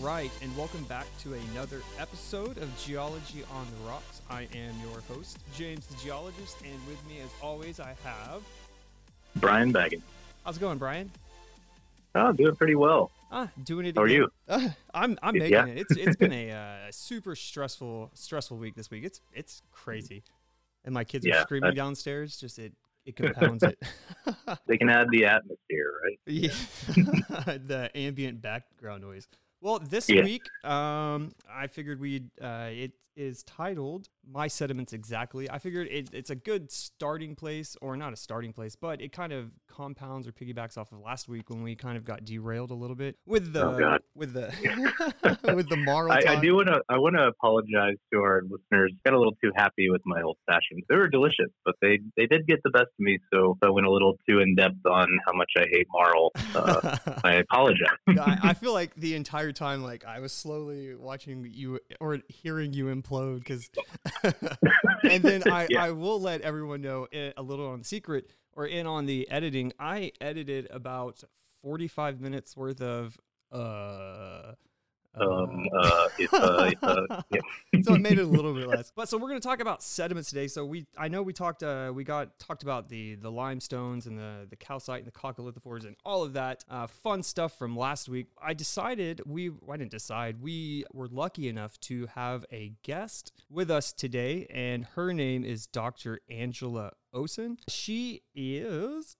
right, and welcome back to another episode of Geology on the Rocks. I am your host, James the Geologist, and with me, as always, I have Brian Baggins. How's it going, Brian? Oh, doing pretty well. Ah, doing it. How are you? Uh, I'm I'm making Yeah. it. It's it's been a uh, super stressful stressful week this week. It's it's crazy, and my kids are screaming that's- downstairs. Just it it compounds it. They can add the atmosphere, right? Yeah, the ambient background noise. Well, this Yeah. week, um, I figured we'd. Uh, it is titled "My Sediments Exactly." I figured it, it's a good starting place, or not a starting place, but it kind of compounds or piggybacks off of last week when we kind of got derailed a little bit with the Oh, with the with the moral. I, I do want to. I want to apologize to our listeners. Got a little too happy with my old fashions. They were delicious, but they they did get the best of me. So I went a little too in depth on how much I hate Marl. Uh, I apologize. I, I feel like the entire time, like I was slowly watching you or hearing you implode, because, and then I, Yeah. I will let everyone know a little on the secret or in on the editing. I edited about forty-five minutes worth of uh. Um, uh, it's, uh, it's, uh, yeah. so it made it a little bit less. But so we're going to talk about sediments today. So we, I know we talked, uh, we got talked about the the limestones and the the calcite and the coccolithophores and all of that uh, fun stuff from last week. I decided we, I didn't decide. We were lucky enough to have a guest with us today, and her name is Dr. Angela Osen. She is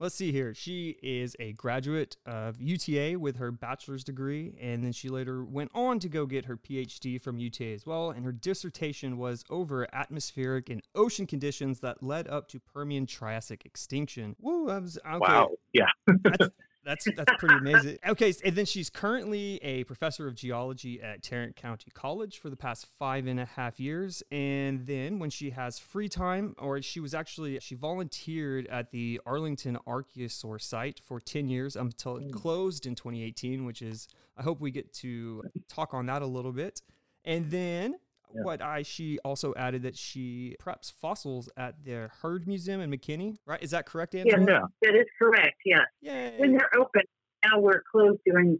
Let's see here. She is a graduate of UTA with her bachelor's degree, and then she later went on to go get her PhD from UTA as well. And her dissertation was over atmospheric and ocean conditions that led up to Permian Triassic extinction. Woo! I was, okay. Wow. Yeah. That's, that's that's pretty amazing. Okay, and then she's currently a professor of geology at Tarrant County College for the past five and a half years. And then when she has free time, or she was actually she volunteered at the Arlington Archosaur site for ten years until it mm. closed in 2018. Which is I hope we get to talk on that a little bit. And then Yeah. what I she also added that she preps fossils at the Heard Museum in McKinney. Right? Is that correct, Yeah, Angela? Yeah. that is correct. Yes, Yay. when they're open. Now we're closed during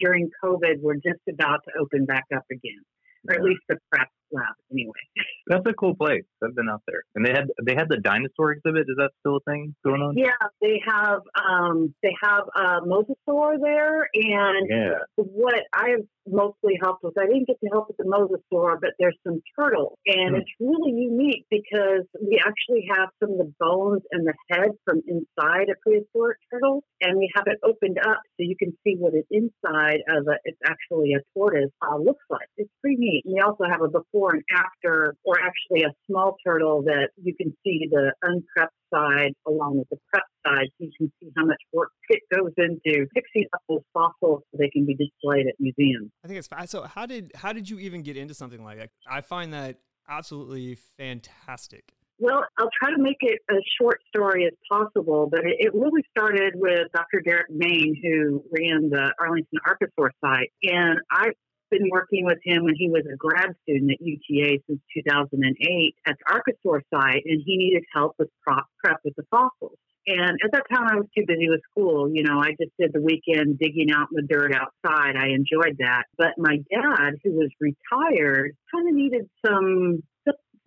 during COVID. We're just about to open back up again, or at least the prep lab anyway. That's a cool place. I've been out there, and they had they had the dinosaur exhibit. Is that still a thing going on? Yeah, they have um, they have a mosasaur there, and Yeah. what I've mostly helped with, I didn't get to help with the mosasaur, but there's some turtles, and Hmm. it's really unique because we actually have some of the bones and the head from inside a prehistoric turtle, and we have it opened up so you can see what it inside of a, it's actually a tortoise uh, looks like. It's pretty neat. And we also have a before and after, or actually a small turtle that you can see the unprepped side along with the prep side, so you can see how much work it goes into fixing up those fossils so they can be displayed at museums. I think it's. So how did how did you even get into something like that? I find that absolutely fantastic. Well, I'll try to make it a short story as possible, but it, really started with Dr. Derek Main, who ran the Arlington Archosaur site. And I've been working with him when he was a grad student at UTA since 2008 at the Archosaur site, and he needed help with prop, prep with the fossils. And at that time, I was too busy with school. You know, I just did the weekend digging out in the dirt outside. I enjoyed that. But my dad, who was retired, kind of needed some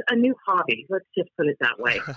a new hobby. Let's just put it that way.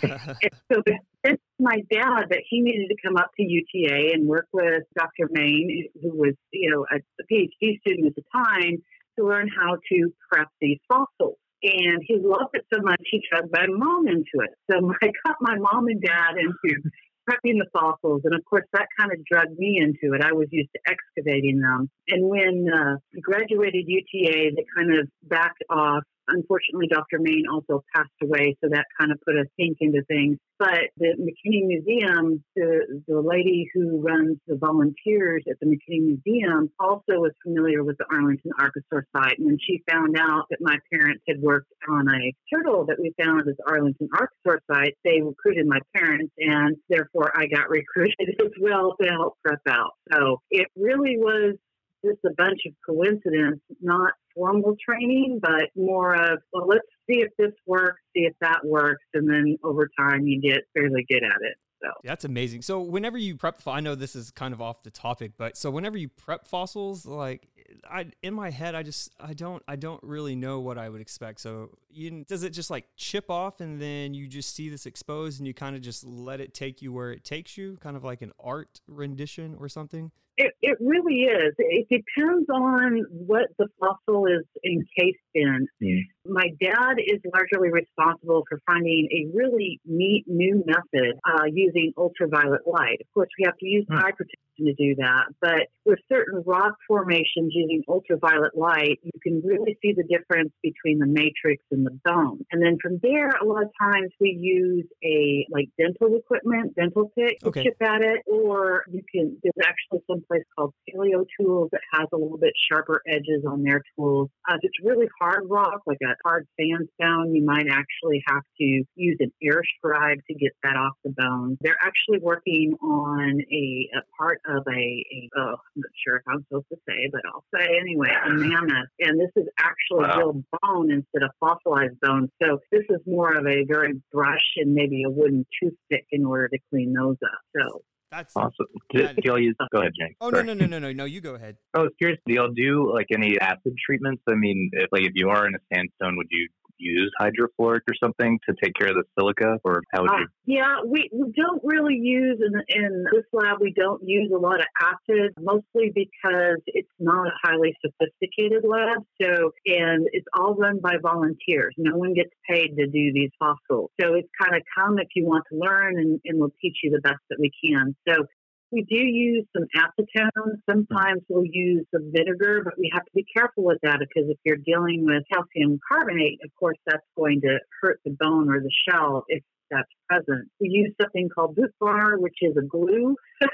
And so it's my dad that he needed to come up to UTA and work with Dr. Main, who was, you know, a, a PhD student at the time, to learn how to prep these fossils. And he loved it so much, he dragged my mom into it. So I got my mom and dad into prepping the fossils. And of course, that kind of drugged me into it. I was used to excavating them. And when uh, I graduated UTA, they kind of backed off. Unfortunately, Dr. Main also passed away, so that kind of put a kink into things. But the McKinney Museum, the, the lady who runs the volunteers at the McKinney Museum also was familiar with the Arlington Archosaur site. And when she found out that my parents had worked on a turtle that we found at the Arlington Archosaur site, they recruited my parents, and therefore I got recruited as well to help prep out. So it really was just a bunch of coincidence, not formal training, but more of, well, let's see if this works, see if that works. And then over time, you get fairly good at it. So, That's amazing. So whenever you prep, I know this is kind of off the topic, but so whenever you prep fossils, like I in my head I just I don't I don't really know what I would expect. So you, does it just like chip off and then you just see this exposed and you kind of just let it take you where it takes you, kind of like an art rendition or something? It, it really is. It depends on what the fossil is encased in. Mm. My dad is largely responsible for finding a really neat new method uh, using ultraviolet light. Of course, we have to use mm. eye protection to do that, but with certain rock formations using ultraviolet light, you can really see the difference between the matrix and the bone. And then from there, a lot of times we use a like dental equipment, dental pick, okay. chip at it, or you can. There's actually some place called Paleo Tools that has a little bit sharper edges on their tools. Uh, if it's really hard rock, like a hard sandstone, you might actually have to use an air scribe to get that off the bone. They're actually working on a, a part of a, a, oh, I'm not sure if I'm supposed to say, but I'll say anyway, a mammoth. And this is actually wow. real bone instead of fossilized bone. So this is more of a very brush and maybe a wooden toothpick in order to clean those up. So that's awesome. Do, do y'all use? Go ahead, Jake. Oh Sorry. no no no no no no! You go ahead. I was curious. Do y'all do like any acid treatments? I mean, if like if you are in a sandstone, would you use hydrofluoric or something to take care of the silica, or how would you? Uh, yeah, we, we don't really use in, in this lab. We don't use a lot of acid, mostly because it's not a highly sophisticated lab. So, and it's all run by volunteers. No one gets paid to do these fossils. So it's kind of come if you want to learn, and, and we'll teach you the best that we can. So we do use some acetone. Sometimes we'll use some vinegar, but we have to be careful with that because if you're dealing with calcium carbonate, of course, that's going to hurt the bone or the shell if that's present. We use something called Butvar, which is a glue.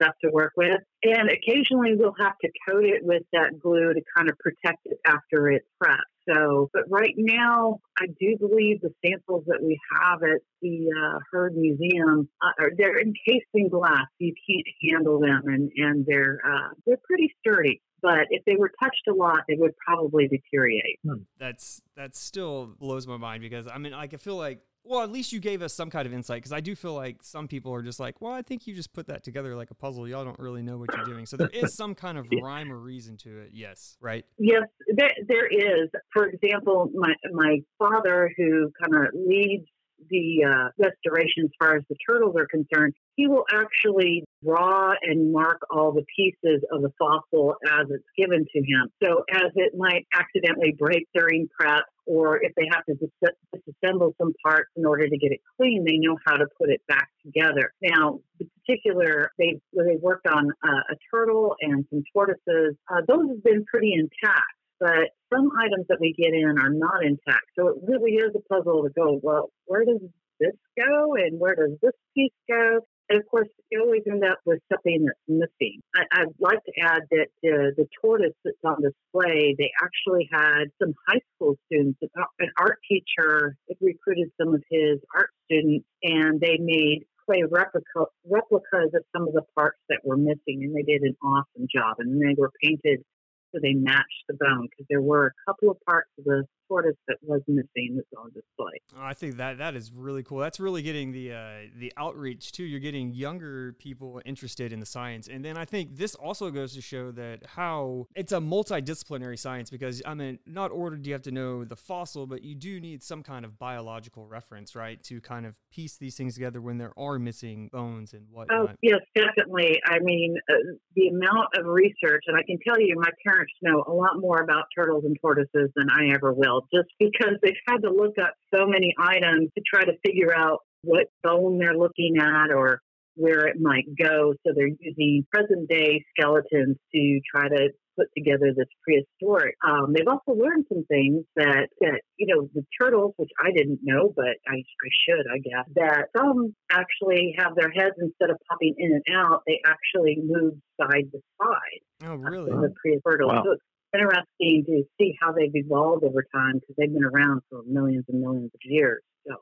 stuff to work with. And occasionally we'll have to coat it with that glue to kind of protect it after it's prepped. So, but right now, I do believe the samples that we have at the uh, Heard Museum uh, are they're encased in glass. You can't handle them, and and they're uh, they're pretty sturdy but if they were touched a lot, they would probably deteriorate. Hmm. That's that still blows my mind because I mean, like I feel like well, at least you gave us some kind of insight because I do feel like some people are just like, well, I think you just put that together like a puzzle. Y'all don't really know what you're doing. So there is some kind of rhyme or reason to it. Yes, right? Yes, there, there is. For example, my my father, who kind of leads the uh, restoration as far as the turtles are concerned, he will actually draw and mark all the pieces of the fossil as it's given to him. So as it might accidentally break during prep, or if they have to dis- disassemble some parts in order to get it clean, they know how to put it back together. Now, the particular, they, they worked on uh, a turtle and some tortoises. Uh, those have been pretty intact but some items that we get in are not intact. So it really is a puzzle to go, well, where does this go and where does this piece go? And of course, you always end up with something that's missing. I, would like to add that uh, the tortoise that's on display, they actually had some high school students, an art teacher recruited some of his art students, and they made clay replica, replicas of some of the parts that were missing, and they did an awesome job. And they were painted so they matched the bone because there were a couple of parts of the tortoise that was missing that's on display. Oh, I think that that is really cool. That's really getting the uh, the outreach too. You're getting younger people interested in the science, and then I think this also goes to show that how it's a multidisciplinary science because I mean, not only do you have to know the fossil, but you do need some kind of biological reference, right, to kind of piece these things together when there are missing bones and whatnot. Oh yes, definitely. I mean, uh, the amount of research, and I can tell you, my parents know a lot more about turtles and tortoises than I ever will just because they've had to look up so many items to try to figure out what bone they're looking at or where it might go. So they're using present day skeletons to try to put together this prehistoric. Um, they've also learned some things that, that, you know, the turtles, which I didn't know, but I, I should, I guess, that some actually have their heads instead of popping in and out, they actually move side to side. Oh, really? The prehistoric. Wow. So it's interesting to see how they've evolved over time because they've been around for millions and millions of years. So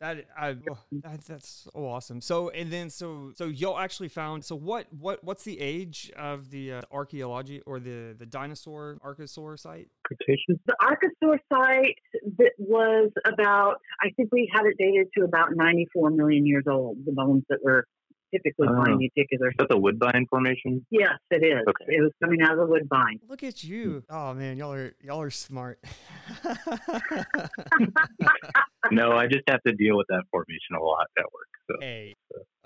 that I oh, that, that's so awesome. So and then so so y'all actually found so what what what's the age of the uh, archaeology or the the dinosaur archosaur site? Cretaceous. The archosaur site that was about I think we had it dated to about 94 million years old. The bones that were typically Oh. find uticular. Is that the Woodbine Formation? Yes, it is. Okay. It was coming out of the woodbine. Look at you. Hmm. Oh man, y'all are y'all are smart. No, I just have to deal with that formation a lot at work. So hey.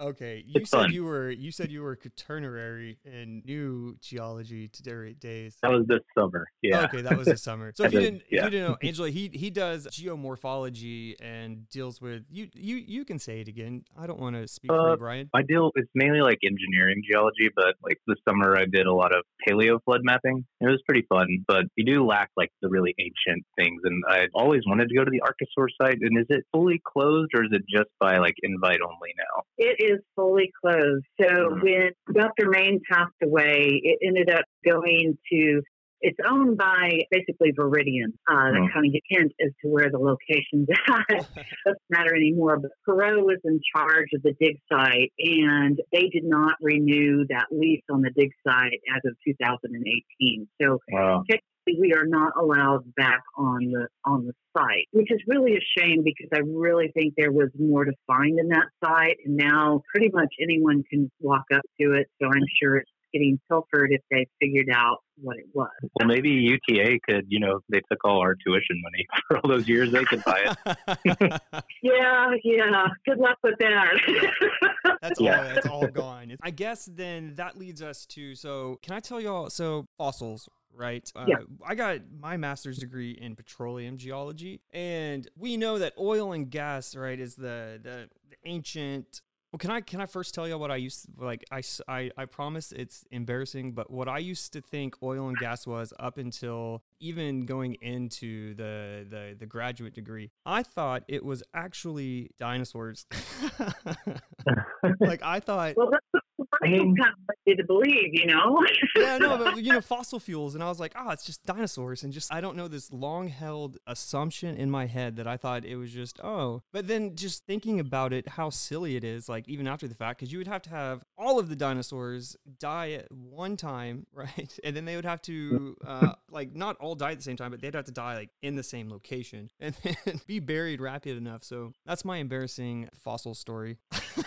Okay, you It's said fun. you were you said you were quaternary and new geology to derate days. that was this summer. Yeah. Okay, that was the summer. So if you didn't, if you didn't know, Angela, he he does geomorphology and deals with you. You you can say it again. I don't want to speak for Uh, you, Brian. I deal. It's mainly like engineering geology, but like this summer I did a lot of paleo flood mapping. It was pretty fun, but you do lack like the really ancient things. And I always wanted to go to the Archosaur site. And is it fully closed or is it just by like invite only now? It is fully closed. So Mhm. when Dr. Main passed away, it ended up going to. It's owned by basically Viridian. Uh, that Mhm. kind of gives hint as to where the location's at. doesn't matter anymore. But Perot was in charge of the dig site, and they did not renew that lease on the dig site as of 2018. So Wow. Technically, we are not allowed back on the on the site, which is really a shame because I really think there was more to find in that site, and now pretty much anyone can walk up to it. So I'm sure it's getting pilfered if they figured out what it was. Well, maybe UTA could, you know, they took all our tuition money for all those years. They could buy it. Yeah, yeah. Good luck with that. That's Yeah. all. That's all gone. I guess then that leads us to. So can I tell y'all? So fossils, right? Uh, Yeah. I got my master's degree in petroleum geology, and we know that oil and gas, right, is the the, the ancient. Well, can I can I first tell you what I used to, like I promise it's embarrassing, but what I used to think oil and gas was up until even going into the the the graduate degree, I thought it was actually dinosaurs. like I thought well, that's I mean- kind of led you to believe, you know. yeah, no, but you know, fossil fuels, and I was like, oh, it's just dinosaurs, and just I don't know this long-held assumption in my head that I thought it was just oh, but then just thinking about it, how silly it is, like even after the fact, because you would have to have all of the dinosaurs die at one time, right, and then they would have to uh, like not all die at the same time, but they'd have to die like in the same location and then be buried rapid enough. So that's my embarrassing fossil story.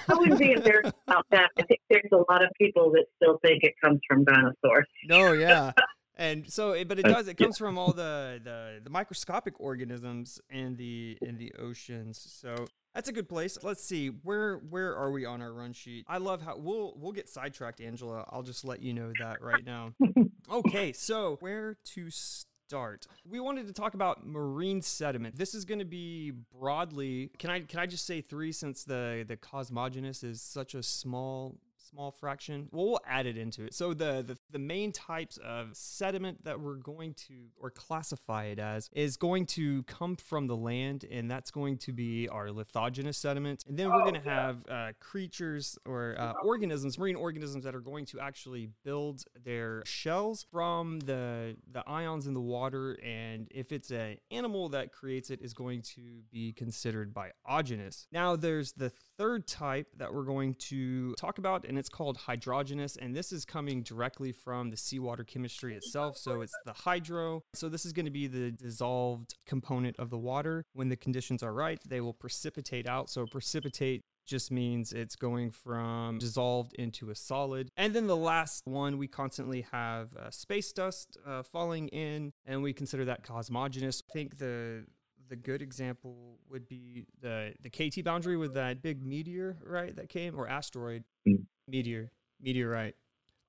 I wouldn't be embarrassed about that. I think there's a lot of people that still think it comes from dinosaurs. No, yeah. And so, it, but it does. It comes from all the, the the microscopic organisms in the in the oceans. So that's a good place. Let's see where where are we on our run sheet? I love how we'll we'll get sidetracked, Angela. I'll just let you know that right now. Okay, so where to start? We wanted to talk about marine sediment. This is going to be broadly. Can I can I just say three since the the cosmogenous is such a small small fraction. Well, we'll add it into it. So the, the the main types of sediment that we're going to or classify it as is going to come from the land, and that's going to be our lithogenous sediment. And then we're going to have uh, creatures or uh, organisms, marine organisms that are going to actually build their shells from the the ions in the water. And if it's an animal that creates it, is going to be considered biogenous. Now, there's the third type that we're going to talk about, and it's called hydrogenous. And this is coming directly from the seawater chemistry itself. So it's the hydro. So this is going to be the dissolved component of the water. When the conditions are right, they will precipitate out. So precipitate just means it's going from dissolved into a solid. And then the last one, we constantly have uh, space dust uh, falling in, and we consider that cosmogenous. I think the the good example would be the the KT boundary with that big meteor, right? That came or asteroid, Mm. meteor, meteorite.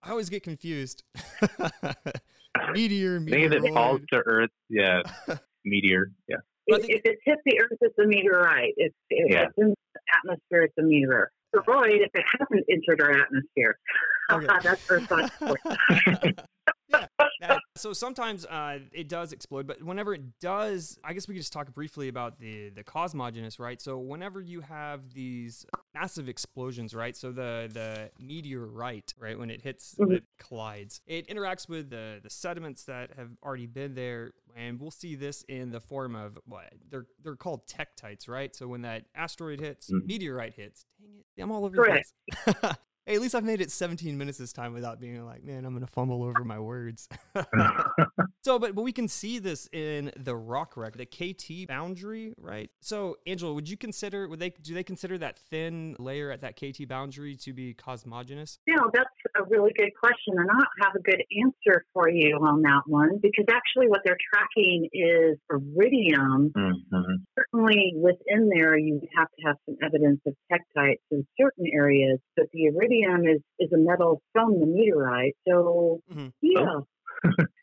I always get confused. meteor, I think if it falls to Earth, yeah, meteor. Yeah. If, if it hits the Earth, it's a meteorite. If, if Yeah. it's in the atmosphere, it's a meteor. Asteroid, if it hasn't entered our atmosphere, Okay. that's Earth science. for you. yeah. So sometimes uh, it does explode, but whenever it does, I guess we could just talk briefly about the the cosmogenous, right? So whenever you have these massive explosions, right? So the the meteorite, right, when it hits, Mhm. it collides. It interacts with the the sediments that have already been there, and we'll see this in the form of what they're they're called tektites, right? So when that asteroid hits, Mhm. meteorite hits. Dang it, I'm all over Correct. the place. Hey, at least I've made it 17 minutes this time without being like, man, I'm gonna fumble over my words. so, but but we can see this in the rock record, the KT boundary, right? So, Angela, would you consider would they do they consider that thin layer at that KT boundary to be cosmogenous? You know, that's a really good question, and I don't have a good answer for you on that one because actually, what they're tracking is iridium. Mhm. Certainly, within there, you would have to have some evidence of tektites in certain areas, but the iridium is is a metal from the meteorite. So, Mhm. yeah.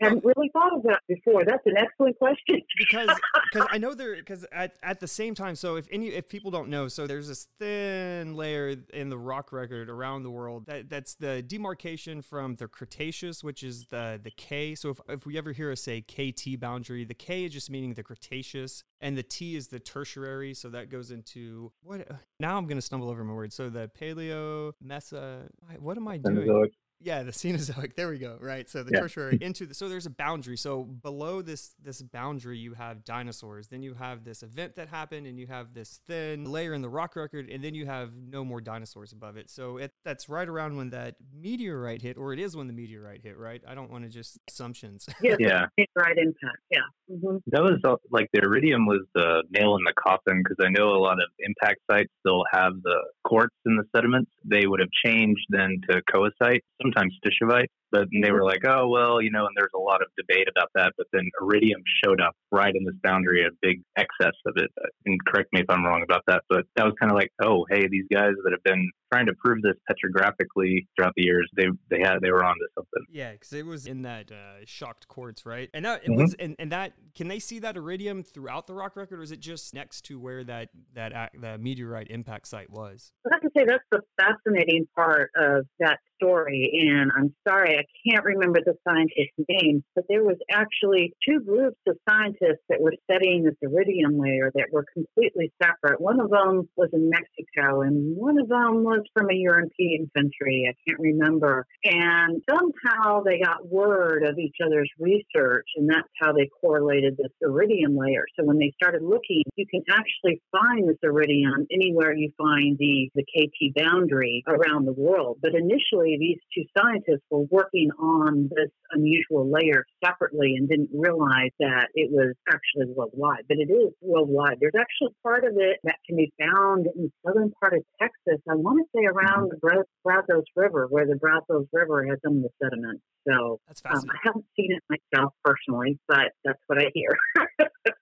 Haven't really thought of that before. That's an excellent question. because because I know there because at, at the same time so if any if people don't know so there's this thin layer in the rock record around the world that that's the demarcation from the Cretaceous which is the the K so if, if we ever hear us say KT boundary the K is just meaning the Cretaceous and the T is the tertiary so that goes into what now I'm gonna stumble over my words so the Paleo Mesa what am I doing Cenozoic. Yeah, the Cenozoic. There we go. Right. So the Yeah. tertiary into the so there's a boundary. So below this this boundary you have dinosaurs. Then you have this event that happened and you have this thin layer in the rock record and then you have no more dinosaurs above it. So it that's right around when that meteorite hit or it is when the meteorite hit, right? I don't want to just assumptions. Yes, Yeah. it's right impact. Yeah. hmm That was uh, like the iridium was the nail in the coffin because I know a lot of impact sites still have the quartz in the sediments. They would have changed then to coesite, sometimes stishovite, but they were like, oh well, you know, and there's a lot of debate about that. But then iridium showed up right in this boundary, a big excess of it. And correct me if I'm wrong about that, but that was kind of like, oh hey, these guys that have been trying to prove this petrographically throughout the years, they they had they were onto something. Yeah, because it was in that uh, shocked quartz, right? And that it Mhm. was, and, and that can they see that iridium throughout the rock record, or is it just next to where that that ac- the meteorite impact site was? I have to say that's the fascinating part of that story. And I'm sorry, I can't remember the scientist's name, but there was actually two groups of scientists that were studying this iridium layer that were completely separate. One of them was in Mexico, and one of them was from a European country. I can't remember. And somehow they got word of each other's research, and that's how they correlated this iridium layer. So when they started looking, you can actually find this iridium anywhere you find the, the KT boundary around the world. But initially, these two scientists were working on this unusual layer separately and didn't realize that it was actually worldwide. But it is worldwide. There's actually part of it that can be found in the southern part of Texas. I want to say around the Bra- Brazos River, where the Brazos River has some of the sediment. So That's um, fascinating. I haven't seen it myself personally, but that's what I hear.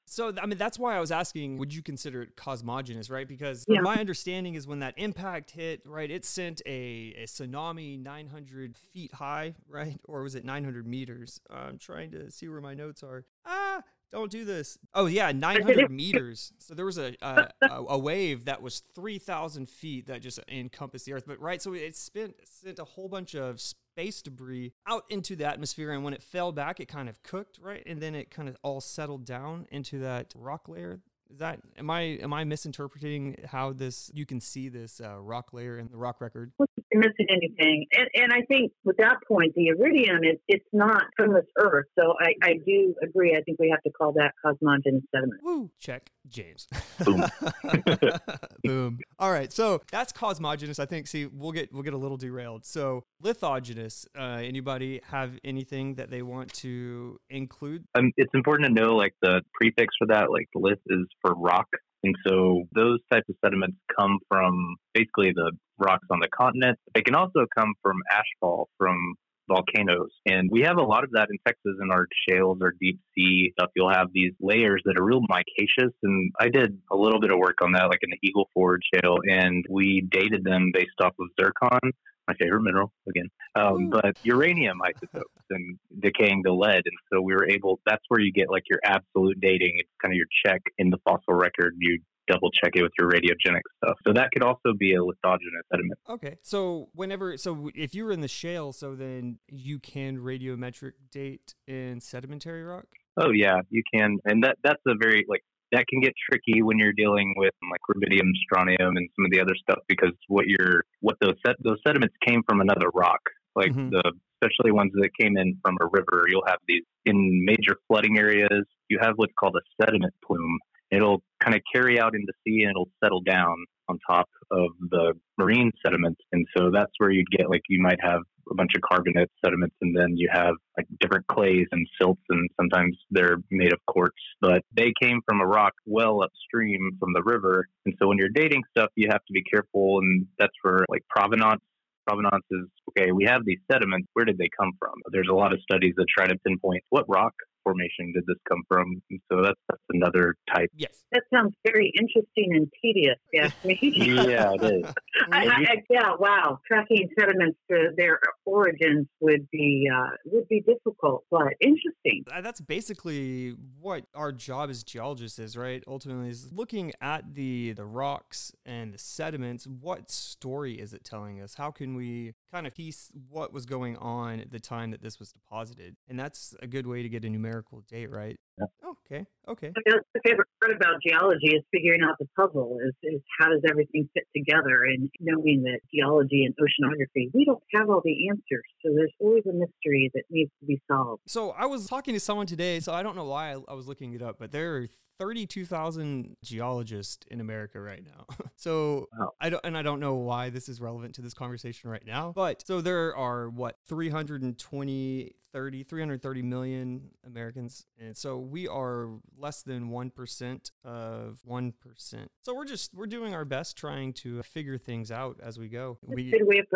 So I mean, that's why I was asking, would you consider it cosmogenous, right? Because Yeah. my understanding is when that impact hit, right, it sent a, a tsunami 900 feet high, right, or was it 900 meters? I'm trying to see where my notes are. Ah. Don't do this. Oh yeah, 900 meters. So there was a a, a wave that was 3,000 feet that just encompassed the Earth. But right, so it spent sent a whole bunch of space debris out into the atmosphere, and when it fell back, it kind of cooked, right, and then it kind of all settled down into that rock layer. Is that am I am I misinterpreting how this you can see this uh, rock layer in the rock record? Missing anything. And, and I think with that point, the iridium is it's not from this earth. So I, I do agree. I think we have to call that cosmogenous sediment. Woo! Check, James. Boom. Boom. All right, so that's cosmogenous. I think. See, we'll get we'll get a little derailed. So lithogenous. Uh, anybody have anything that they want to include? um, it's important to know like the prefix for that, like the lith is for rock. And so those types of sediments come from basically the rocks on the continent. They can also come from ashfall from volcanoes. And we have a lot of that in Texas in our shales, our deep sea stuff. You'll have these layers that are real micaceous. And I did a little bit of work on that, like in the Eagle Ford shale, and we dated them based off of zircon my favorite mineral again, um, but uranium isotopes and decaying to lead. And so we were able, that's where you get like your absolute dating. It's kind of your check in the fossil record. You double check it with your radiogenic stuff. So that could also be a lithogenous sediment. Okay, so whenever so if you were in the shale, so then you can radiometric date in sedimentary rock. Oh yeah, you can. And that, that's a very like, that can get tricky when you're dealing with like rubidium, strontium, and some of the other stuff because what you're what those sed- those sediments came from another rock, like Mhm. the especially ones that came in from a river. You'll have these in major flooding areas. You have what's called a sediment plume, It'll kind of carry out into the sea and it'll settle down on top of the marine sediments. And so that's where you'd get like you might have a bunch of carbonate sediments and then you have like different clays and silts and sometimes they're made of quartz. But they came from a rock well upstream from the river. And so when you're dating stuff you have to be careful and that's for like provenance provenance is okay, we have these sediments, where did they come from? There's a lot of studies that try to pinpoint what rock formation did this come from? And so that's, that's another type. Yes. That sounds very interesting and tedious, yes. yeah, it is. I, I, yeah, wow. Tracking sediments to their origins would be uh, would be difficult, but interesting. That's basically what our job as geologists is, right? Ultimately, is looking at the the rocks and the sediments. What story is it telling us? How can we kind of piece what was going on at the time that this was deposited? And that's a good way to get a numerical date, right? Yeah. Okay. Okay. That's the favorite part about geology is figuring out the puzzle is, is how does everything fit together and knowing that geology and oceanography, we don't have all the answers. So there's always a mystery that needs to be solved. So I was talking to someone today, so I don't know why I, I was looking it up, but there are 32,000 geologists in America right now. so wow. I don't, and I don't know why this is relevant to this conversation right now, but so there are what 320 30 330 million Americans and so we are less than 1% of 1%. So we're just we're doing our best trying to figure things out as we go. We, good way of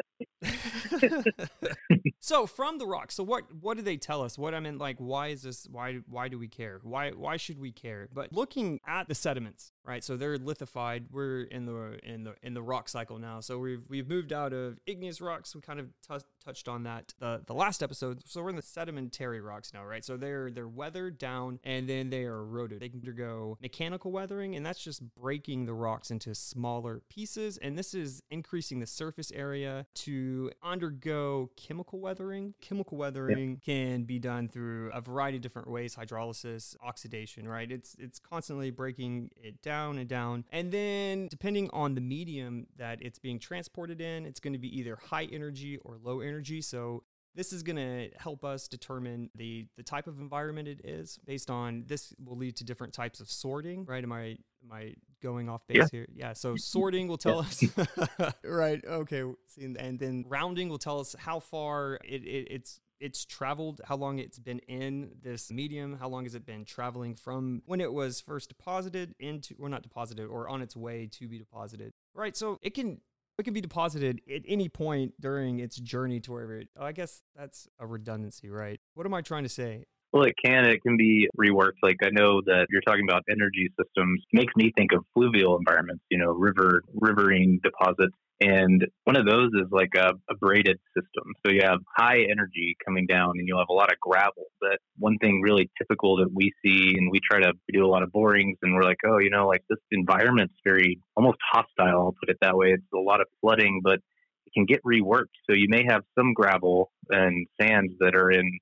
so from the rock, so what what do they tell us? What I mean, like, why is this? Why why do we care? Why why should we care? But looking at the sediments, right? So they're lithified. We're in the in the in the rock cycle now. So we've we've moved out of igneous rocks. We kind of t- touched on that the the last episode. So we're in the sedimentary rocks now, right? So they're they're weathered down and then they are eroded. They can undergo mechanical weathering, and that's just breaking the rocks into smaller pieces. And this is increasing the surface area to undergo chemical weathering. Chemical weathering yep. can be done through a variety of different ways: hydrolysis, oxidation, right? It's it's constantly breaking it down down and down. And then, depending on the medium that it's being transported in, it's going to be either high energy or low energy. So, this is going to help us determine the the type of environment it is based on this will lead to different types of sorting right am i am i going off base yeah. here yeah so sorting will tell yeah. us right okay and then rounding will tell us how far it, it, it's it's traveled, how long it's been in this medium, how long has it been traveling from when it was first deposited into, or not deposited, or on its way to be deposited. Right. So it can it can be deposited at any point during its journey to wherever it. Oh, I guess that's a redundancy, right? What am I trying to say? Well, it can. It can be reworked. Like I know that you're talking about energy systems. Makes me think of fluvial environments. You know, river riverine deposits. And one of those is like a, a, braided system. So you have high energy coming down and you'll have a lot of gravel. But one thing really typical that we see, and we try to do a lot of borings and we're like, oh, you know, like this environment's very almost hostile, I'll put it that way. It's a lot of flooding, but it can get reworked. So you may have some gravel and sands that are in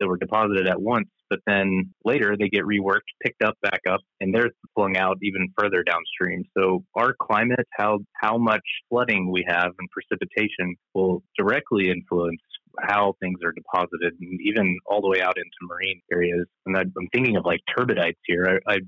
that were deposited at once but then later they get reworked, picked up back up, and they're flung out even further downstream. So our climate, how how much flooding we have and precipitation will directly influence how things are deposited, and even all the way out into marine areas. And I'm thinking of like turbidites here. I, I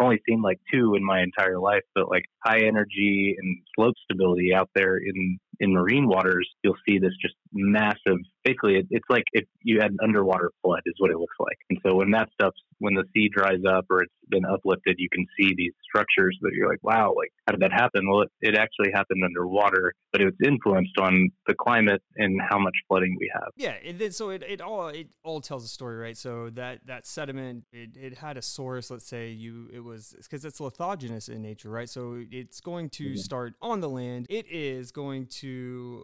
only seen like two in my entire life, but like high energy and slope stability out there in in marine waters, you'll see this just massive. Basically, it, it's like if you had an underwater flood, is what it looks like. And so when that stuff's when the sea dries up or it's been uplifted, you can see these structures that you're like, wow, like how did that happen? Well, it, it actually happened underwater, but it was influenced on the climate and how much flooding we have. Yeah, it, so it, it all it all tells a story, right? So that that sediment it, it had a source. Let's say you it was because it's lithogenous in nature, right? So it's going to mm-hmm. start on the land. It is going to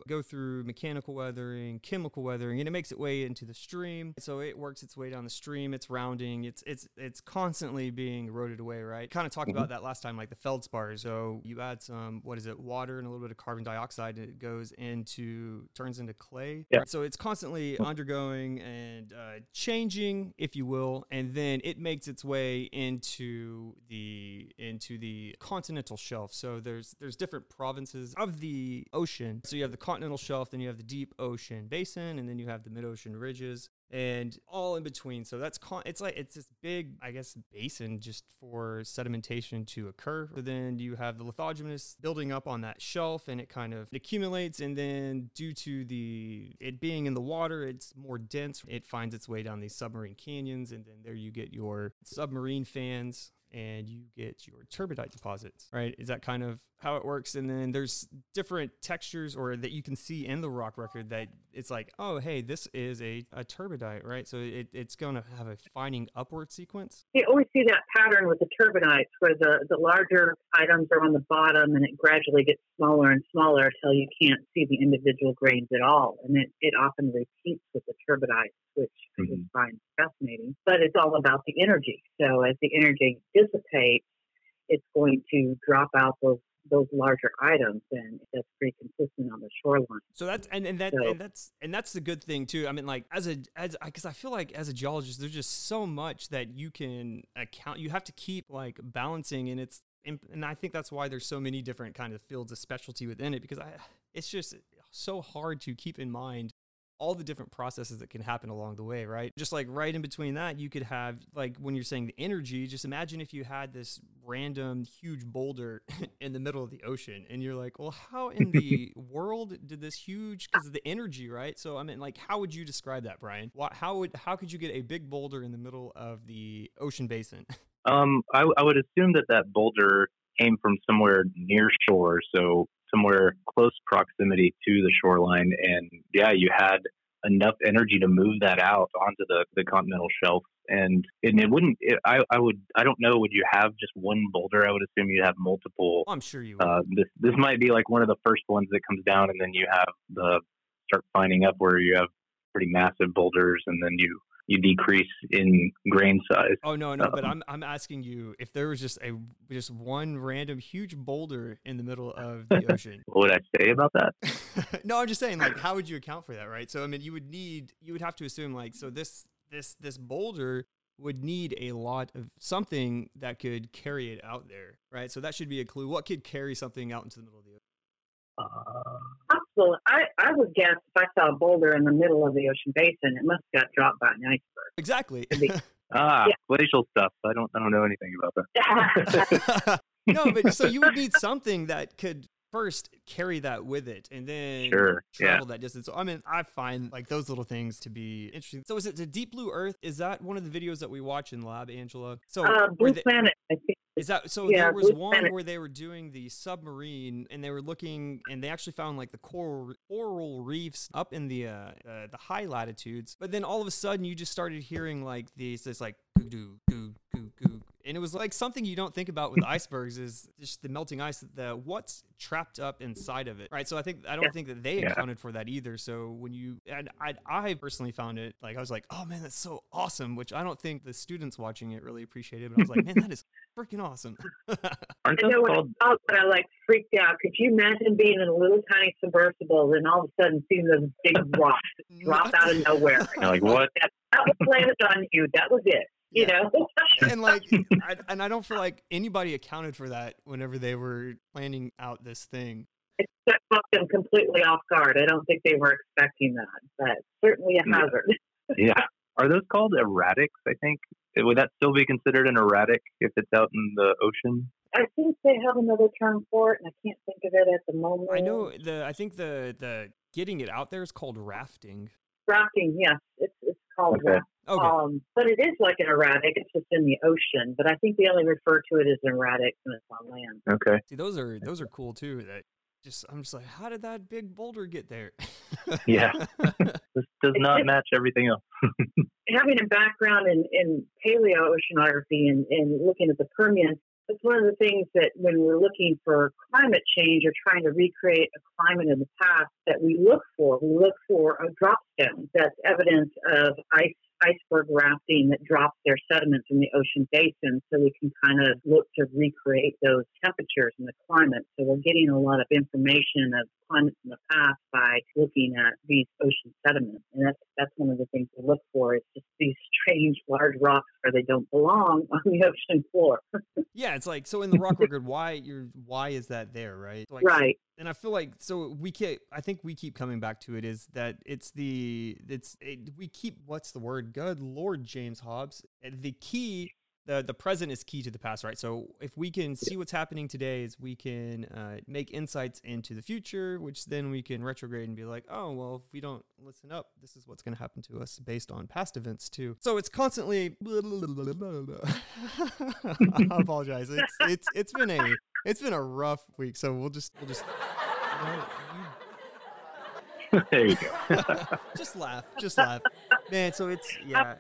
go through mechanical weathering, chemical weathering, and it makes its way into the stream. So it works its way down the stream. It's rounding. It's it's it's constantly being eroded away, right? Kind of talked mm-hmm. about that last time, like the feldspar. So you add some what is it, water and a little bit of carbon dioxide, and it goes into turns into clay. Yeah. So it's constantly undergoing and uh, changing, if you will, and then it makes its way into the into the continental shelf. So there's there's different provinces of the ocean. So you have the continental shelf, then you have the deep ocean basin, and then you have the mid ocean ridges. and all in between. So that's con- it's like it's this big, I guess, basin just for sedimentation to occur. So then you have the lithogenous building up on that shelf, and it kind of accumulates, and then due to the it being in the water, it's more dense. It finds its way down these submarine canyons, and then there you get your submarine fans and you get your turbidite deposits, right? Is that kind of how it works? And then there's different textures or that you can see in the rock record that it's like, oh, hey, this is a, a turbidite, right? So it, it's going to have a fining upward sequence. You always see that pattern with the turbidites where the, the larger items are on the bottom and it gradually gets smaller and smaller until you can't see the individual grains at all. And it, it often repeats with the turbidites, which mm-hmm. I find fascinating. But it's all about the energy. So as the energy dissipates, it's going to drop out those those larger items and that's pretty consistent on the shoreline. So that's and, and that so, and that's and that's the good thing too. I mean like as a as because i feel like as a geologist there's just so much that you can account you have to keep like balancing and it's and i think that's why there's so many different kind of fields of specialty within it because i it's just so hard to keep in mind all the different processes that can happen along the way, right? Just like right in between that, you could have like when you're saying the energy, just imagine if you had this random huge boulder in the middle of the ocean and you're like, well, how in the world did this huge because of the energy, right? So I mean like how would you describe that, Brian? How would how could you get a big boulder in the middle of the ocean basin? Um, I, I would assume that that boulder came from somewhere near shore, so somewhere close proximity to the shoreline. And yeah, you had enough energy to move that out onto the, the continental shelf. And, and it wouldn't, it, I, I would, I don't know, would you have just one boulder? I would assume you'd have multiple. I'm sure you would. Uh, this, this might be like one of the first ones that comes down and then you have the start finding up where you have pretty massive boulders and then you you decrease in grain size. Oh no, no, um, but I'm I'm asking you if there was just a just one random huge boulder in the middle of the ocean. what would I say about that? no, I'm just saying like how would you account for that, right? So I mean, you would need you would have to assume like so this this this boulder would need a lot of something that could carry it out there, right? So that should be a clue. What could carry something out into the middle of the ocean? Uh, well, I, I would guess if I saw a boulder in the middle of the ocean basin, it must have got dropped by an iceberg. Exactly. ah, yeah. glacial stuff. I don't I don't know anything about that. no, but so you would need something that could first carry that with it and then sure. travel yeah. that distance. So I mean, I find like those little things to be interesting. So is it the Deep Blue Earth? Is that one of the videos that we watch in lab, Angela? So uh, Blue they, Planet, I think. Is that so? Yeah, there was one where they were doing the submarine and they were looking and they actually found like the coral coral reefs up in the uh, uh the high latitudes. But then all of a sudden, you just started hearing like these this like goo goo and it was like something you don't think about with icebergs is just the melting ice the what's trapped up inside of it right? So i think i don't yeah. think that they yeah. accounted for that either. So when you and I, I personally found it like i was like oh man that's so awesome which i don't think the students watching it really appreciated but i was like man that is freaking awesome. Aren't I know when I, saw but I like freaked out? Could you imagine being in a little tiny submersible and all of a sudden seeing those big rocks drop out of nowhere? Like what? That, that was landed on you. That was it you yeah. know and like I, and i don't feel like anybody accounted for that whenever they were planning out this thing it caught them completely off guard i don't think they were expecting that but certainly a hazard yeah are those called erratics i think eh, would that still be considered an erratic if it's out in the ocean I think they have another term for it, and I can't think of it at the moment. I know the. I think the the getting it out there is called rafting. Rafting, yes, it's it's called okay. rafting. Okay. Um, but it is like an erratic. It's just in the ocean. But I think they only refer to it as erratic when it's on land. Okay. See, those are those are cool too. That just I'm just like, how did that big boulder get there? yeah, this does not match everything else. having a background in, in paleo oceanography and, and looking at the Permian, it's one of the things that when we're looking for climate change or trying to recreate a climate in the past that we look for. We look for a drop stone that's evidence of ice iceberg rafting that drops their sediments in the ocean basin so we can kind of look to recreate those temperatures and the climate. So we're getting a lot of information of in the past by looking at these ocean sediments. And that's that's one of the things to look for. It's just these strange large rocks where they don't belong on the ocean floor. yeah, it's like so in the rock record, why you're why is that there, right? Like, right. And I feel like so we keep I think we keep coming back to it is that it's the it's it, we keep what's the word? Good Lord, James Hobbs. The key the the present is key to the past, right? So if we can see what's happening today, is we can uh, make insights into the future, which then we can retrograde and be like, oh well, if we don't listen up, this is what's going to happen to us based on past events too. So it's constantly. I apologize. It's it's it's been a it's been a rough week, so we'll just we'll just. You know, you... there you go. just laugh, just laugh, man. So it's yeah.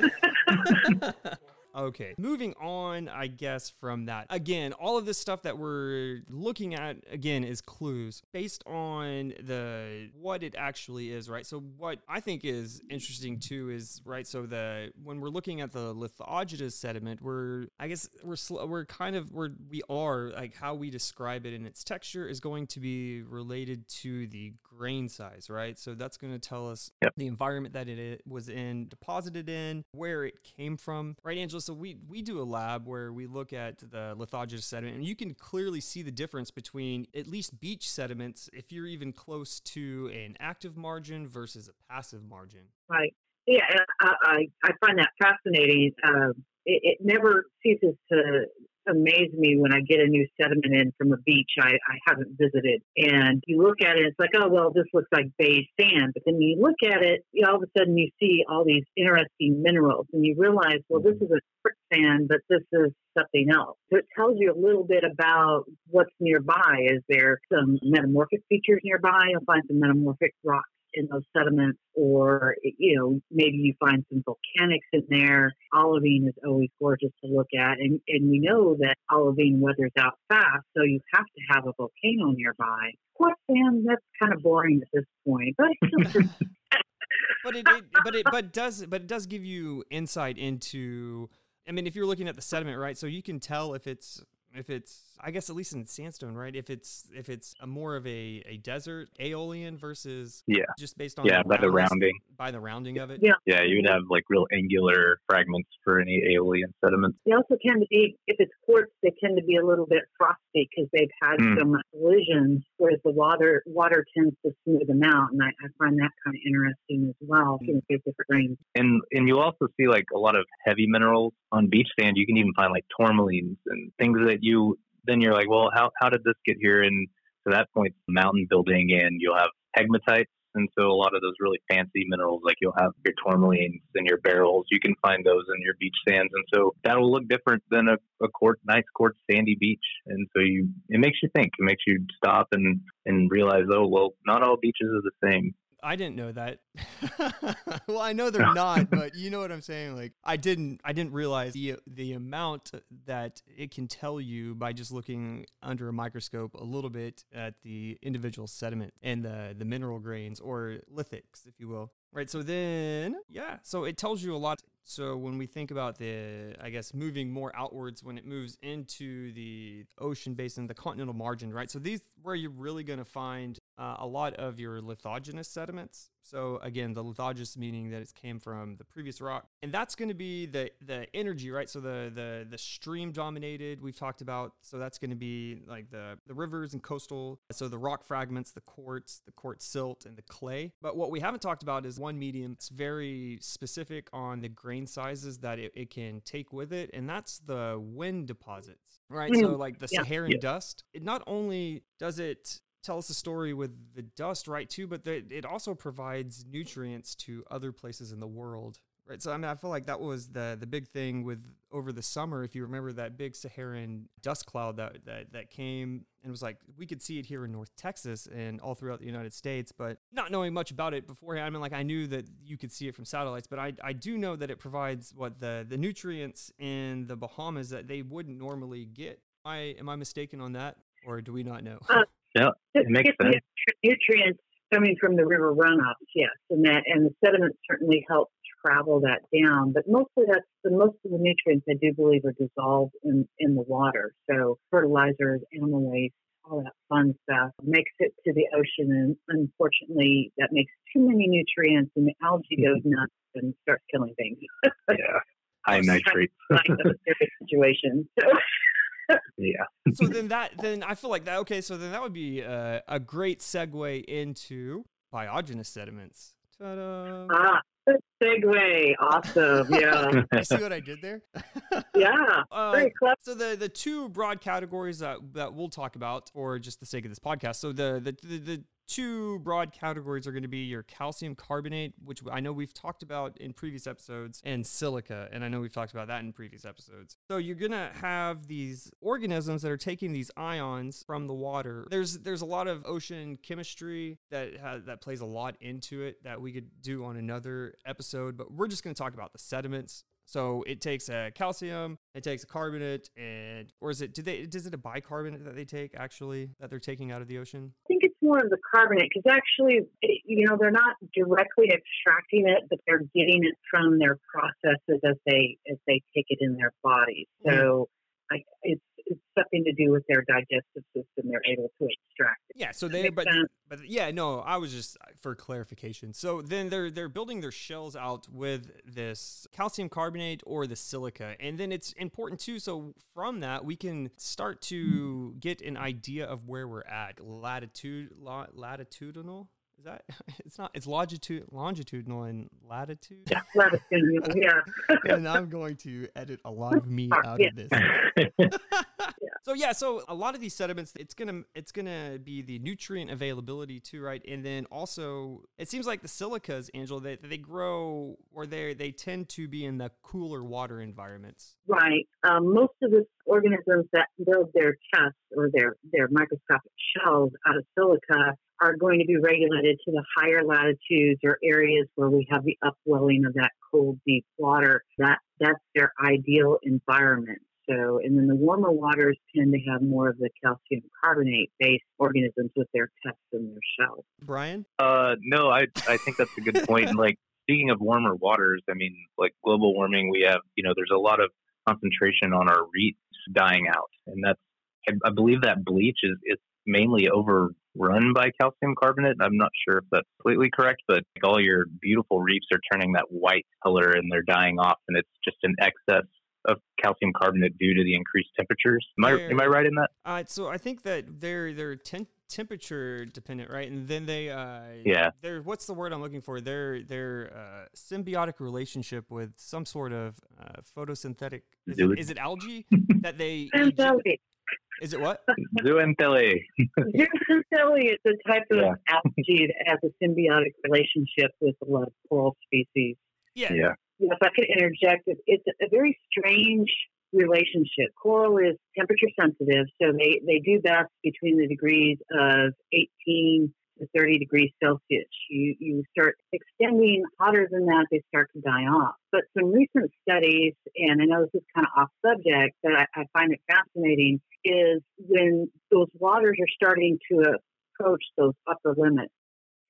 Okay, moving on, I guess, from that. Again, all of this stuff that we're looking at, again, is clues based on the what it actually is, right? So, what I think is interesting too is, right, so the when we're looking at the lithogenous sediment, we're, I guess, we're, we're kind of, we're, we are, like, how we describe it in its texture is going to be related to the grain size, right? So, that's going to tell us yep. the environment that it was in, deposited in, where it came from, right, Angela? so we we do a lab where we look at the lithogenous sediment, and you can clearly see the difference between at least beach sediments if you're even close to an active margin versus a passive margin. Right. Yeah, I I, I find that fascinating. Uh, it, it never ceases to amaze me when I get a new sediment in from a beach I, I haven't visited. And you look at it, it's like, oh, well, this looks like beige sand. But then you look at it, you, all of a sudden you see all these interesting minerals and you realize, well, this is a quartz sand, but this is something else. So it tells you a little bit about what's nearby. Is there some metamorphic features nearby? You'll find some metamorphic rocks in those sediments, or you know maybe you find some volcanics in there. Olivine is always gorgeous to look at, and and we know that olivine weathers out fast, so you have to have a volcano nearby. Quartz sand, that's kind of boring at this point, but. but it, it, but it but does but it does give you insight into I mean if you're looking at the sediment right so you can tell if it's if it's I guess at least in sandstone, right? If it's if it's a more of a, a desert aeolian versus yeah, just based on yeah the by the rounding by the rounding of it. Yeah, yeah, you would have like real angular fragments for any aeolian sediments. They also tend to be if it's quartz, they tend to be a little bit frosty because they've had mm. so much collisions, whereas the water water tends to smooth them out, and I, I find that kind of interesting as well. Mm. different grains. And and you also see like a lot of heavy minerals on beach sand. You can even find like tourmalines and things that you then you're like, well, how how did this get here? And to that point, mountain building, and you'll have pegmatites. And so a lot of those really fancy minerals, like you'll have your tourmalines and your beryls, you can find those in your beach sands. And so that'll look different than a, a quartz, nice quartz sandy beach. And so you, it makes you think, it makes you stop and, and realize, oh, well, not all beaches are the same. I didn't know that. well, I know they're not, but you know what I'm saying. Like, I didn't, I didn't realize the the amount that it can tell you by just looking under a microscope a little bit at the individual sediment and the the mineral grains or lithics, if you will. Right. So then, yeah. So it tells you a lot. So when we think about the, I guess, moving more outwards when it moves into the ocean basin, the continental margin, right? So these where you're really going to find uh, a lot of your lithogenous sediments. So again, the lithogenous meaning that it came from the previous rock, and that's going to be the the energy, right? So the the the stream dominated we've talked about. So that's going to be like the the rivers and coastal. So the rock fragments, the quartz, the quartz silt, and the clay. But what we haven't talked about is one medium. It's very specific on the grain sizes that it, it can take with it, and that's the wind deposits, right? Mm-hmm. So like the. Saharan yeah. dust. It not only does it tell us a story with the dust, right? Too, but the, it also provides nutrients to other places in the world, right? So I mean, I feel like that was the the big thing with over the summer. If you remember that big Saharan dust cloud that that that came and was like we could see it here in North Texas and all throughout the United States, but not knowing much about it beforehand. I mean, like I knew that you could see it from satellites, but I I do know that it provides what the the nutrients in the Bahamas that they wouldn't normally get. I am I mistaken on that, or do we not know? Uh, Yeah, it makes sense. Nutrients coming from the river runoffs, yes, and that and the sediment certainly helps travel that down. But mostly, that's the most of the nutrients I do believe are dissolved in in the water. So fertilizers, animal waste, all that fun stuff, makes it to the ocean, and unfortunately, that makes too many nutrients, and the algae goes mm-hmm. nuts and starts killing things. yeah, high nitrates. kind of a serious situation. So. yeah. so then that then I feel like that okay. So then that would be uh, a great segue into biogenous sediments. Ta-da. Ah, segue. Awesome. Yeah. you see what I did there? yeah. Uh. So the the two broad categories that that we'll talk about for just the sake of this podcast. So the the the, the two broad categories are going to be your calcium carbonate, which I know we've talked about in previous episodes, and silica, and I know we've talked about that in previous episodes. So you're going to have these organisms that are taking these ions from the water. There's there's a lot of ocean chemistry that has, that plays a lot into it that we could do on another episode, but we're just going to talk about the sediments so it takes a calcium, it takes a carbonate, and or is it? Do they? Is it a bicarbonate that they take actually that they're taking out of the ocean? I think it's more of the carbonate because actually, it, you know, they're not directly extracting it, but they're getting it from their processes as they as they take it in their bodies. So I, it's it's something to do with their digestive system. They're able to extract it. Yeah, so they but sense. but yeah, no, I was just uh, for clarification. So then they're they're building their shells out with this calcium carbonate or the silica. And then it's important too so from that we can start to get an idea of where we're at. Latitude la, latitudinal is that it's not it's longitude longitudinal and latitude. Yeah, latitude, yeah. and I'm going to edit a lot of me out of this. So yeah, so a lot of these sediments, it's gonna it's gonna be the nutrient availability too, right? And then also, it seems like the silicas, Angela, they they grow or they they tend to be in the cooler water environments. Right. Um, most of the organisms that build their chests or their, their microscopic shells out of silica are going to be regulated to the higher latitudes or areas where we have the upwelling of that cold, deep water. That that's their ideal environment. So, and then the warmer waters tend to have more of the calcium carbonate based organisms with their tests and their shells. Brian, Uh, no, I I think that's a good point. And like speaking of warmer waters, I mean, like global warming, we have you know there's a lot of concentration on our reefs dying out, and that's I, I believe that bleach is is mainly overrun by calcium carbonate. I'm not sure if that's completely correct, but like all your beautiful reefs are turning that white color and they're dying off, and it's just an excess of calcium carbonate due to the increased temperatures. Am I am I right in that? uh, so I think that they're they're ten- temperature dependent, right? And then they uh Yeah. they're what's the word I'm looking for? They're they're uh, symbiotic relationship with some sort of uh, photosynthetic. Is it, it algae that they? Xanthelle. Is it what? Zooxanthellae. Xanthelle is a type of Yeah. algae that has a symbiotic relationship with a lot of coral species. Yeah. Yeah. If I could interject, it's a very strange relationship. Coral is temperature sensitive, so they, they do best between the degrees of 18 to 30 degrees Celsius. You, you start extending hotter than that, they start to die off. But some recent studies, and I know this is kind of off subject, but I, I find it fascinating, is when those waters are starting to approach those upper limits.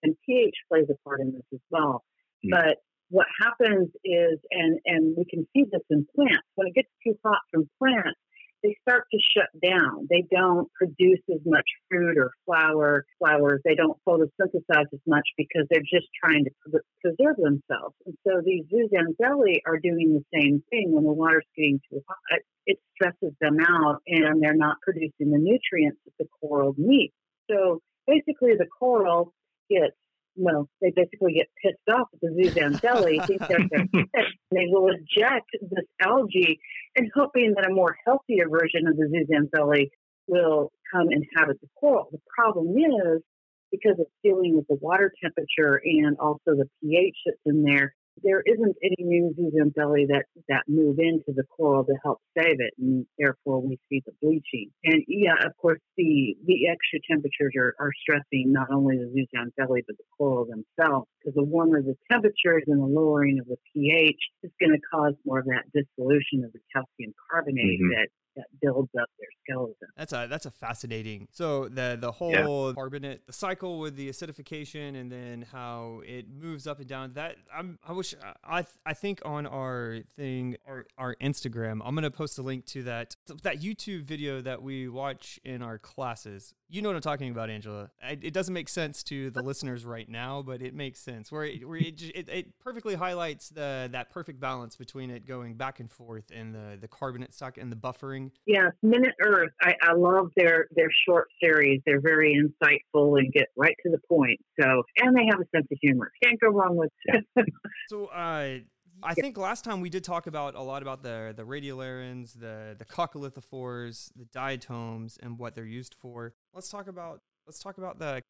And pH plays a part in this as well. Mm. But what happens is, and, and we can see this in plants, when it gets too hot from plants, they start to shut down. They don't produce as much fruit or flower flowers. They don't photosynthesize as much because they're just trying to preserve themselves. And so these zooxanthellae are doing the same thing when the water's getting too hot. It stresses them out and they're not producing the nutrients that the coral needs. So basically the coral gets well, they basically get pissed off at the zooxanthellae, think they're their and they will eject this algae and hoping that a more healthier version of the zooxanthellae will come inhabit the coral. The problem is because it's dealing with the water temperature and also the pH that's in there, there isn't any new zooxanthellae that, that move into the coral to help save it, and therefore we see the bleaching. And yeah, of course, the, the extra temperatures are, are stressing not only the zooxanthellae but the coral themselves, because the warmer the temperatures and the lowering of the pH is going to cause more of that dissolution of the calcium carbonate Mhm. that that builds up their skeleton. That's a that's a fascinating. So the the whole yeah. carbonate, the cycle with the acidification, and then how it moves up and down. That I'm I wish I I think on our thing our our Instagram, I'm gonna post a link to that that YouTube video that we watch in our classes. You know what I'm talking about, Angela. It, it doesn't make sense to the listeners right now, but it makes sense where it, where it, it, it perfectly highlights the that perfect balance between it going back and forth and the the carbonate stock and the buffering. Yes, Minute Earth. I, I love their their short series. They're very insightful and get right to the point. So and they have a sense of humor. Can't go wrong with. that. so uh I think last time we did talk about a lot about the the radiolarians, the the coccolithophores, the diatoms, and what they're used for. Let's talk about let's talk about the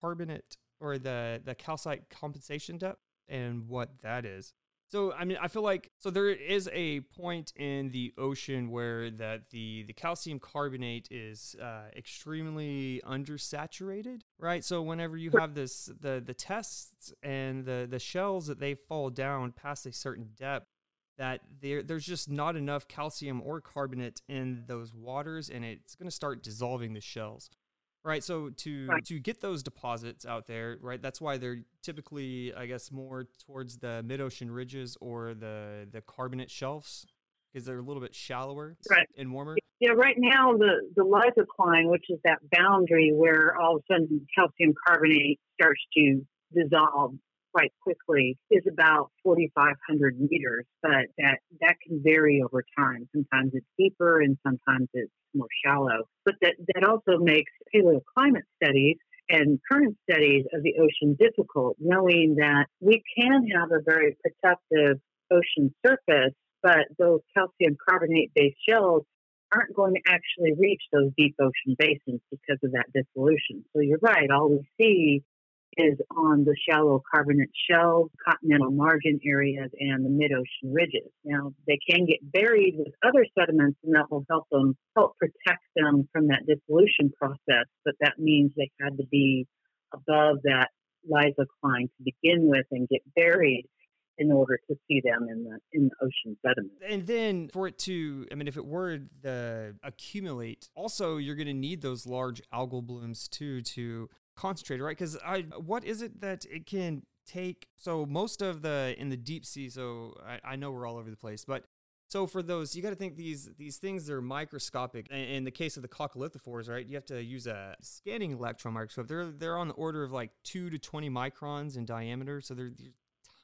carbonate or the the calcite compensation depth and what that is. So I mean, I feel like so there is a point in the ocean where that the the calcium carbonate is uh, extremely undersaturated, right? So whenever you have this the the tests and the the shells that they fall down past a certain depth, that there there's just not enough calcium or carbonate in those waters, and it's going to start dissolving the shells right so to right. to get those deposits out there right that's why they're typically i guess more towards the mid-ocean ridges or the the carbonate shelves because they're a little bit shallower right. and warmer yeah right now the the lysocline which is that boundary where all of a sudden calcium carbonate starts to dissolve quite quickly is about 4,500 meters, but that, that can vary over time. Sometimes it's deeper and sometimes it's more shallow. But that, that also makes paleoclimate studies and current studies of the ocean difficult, knowing that we can have a very protective ocean surface, but those calcium carbonate based shells aren't going to actually reach those deep ocean basins because of that dissolution. So you're right, all we see is on the shallow carbonate shelves, continental margin areas, and the mid-ocean ridges. Now, they can get buried with other sediments, and that will help them help protect them from that dissolution process. But that means they had to be above that lysocline to begin with and get buried in order to see them in the in the ocean sediment. And then for it to, I mean, if it were to accumulate, also you're going to need those large algal blooms too to concentrated, right? Because I, what is it that it can take? So most of the in the deep sea. So I, I know we're all over the place, but so for those, you got to think these these things are microscopic. In the case of the coccolithophores, right, you have to use a scanning electron microscope. They're they're on the order of like two to twenty microns in diameter. So they're, they're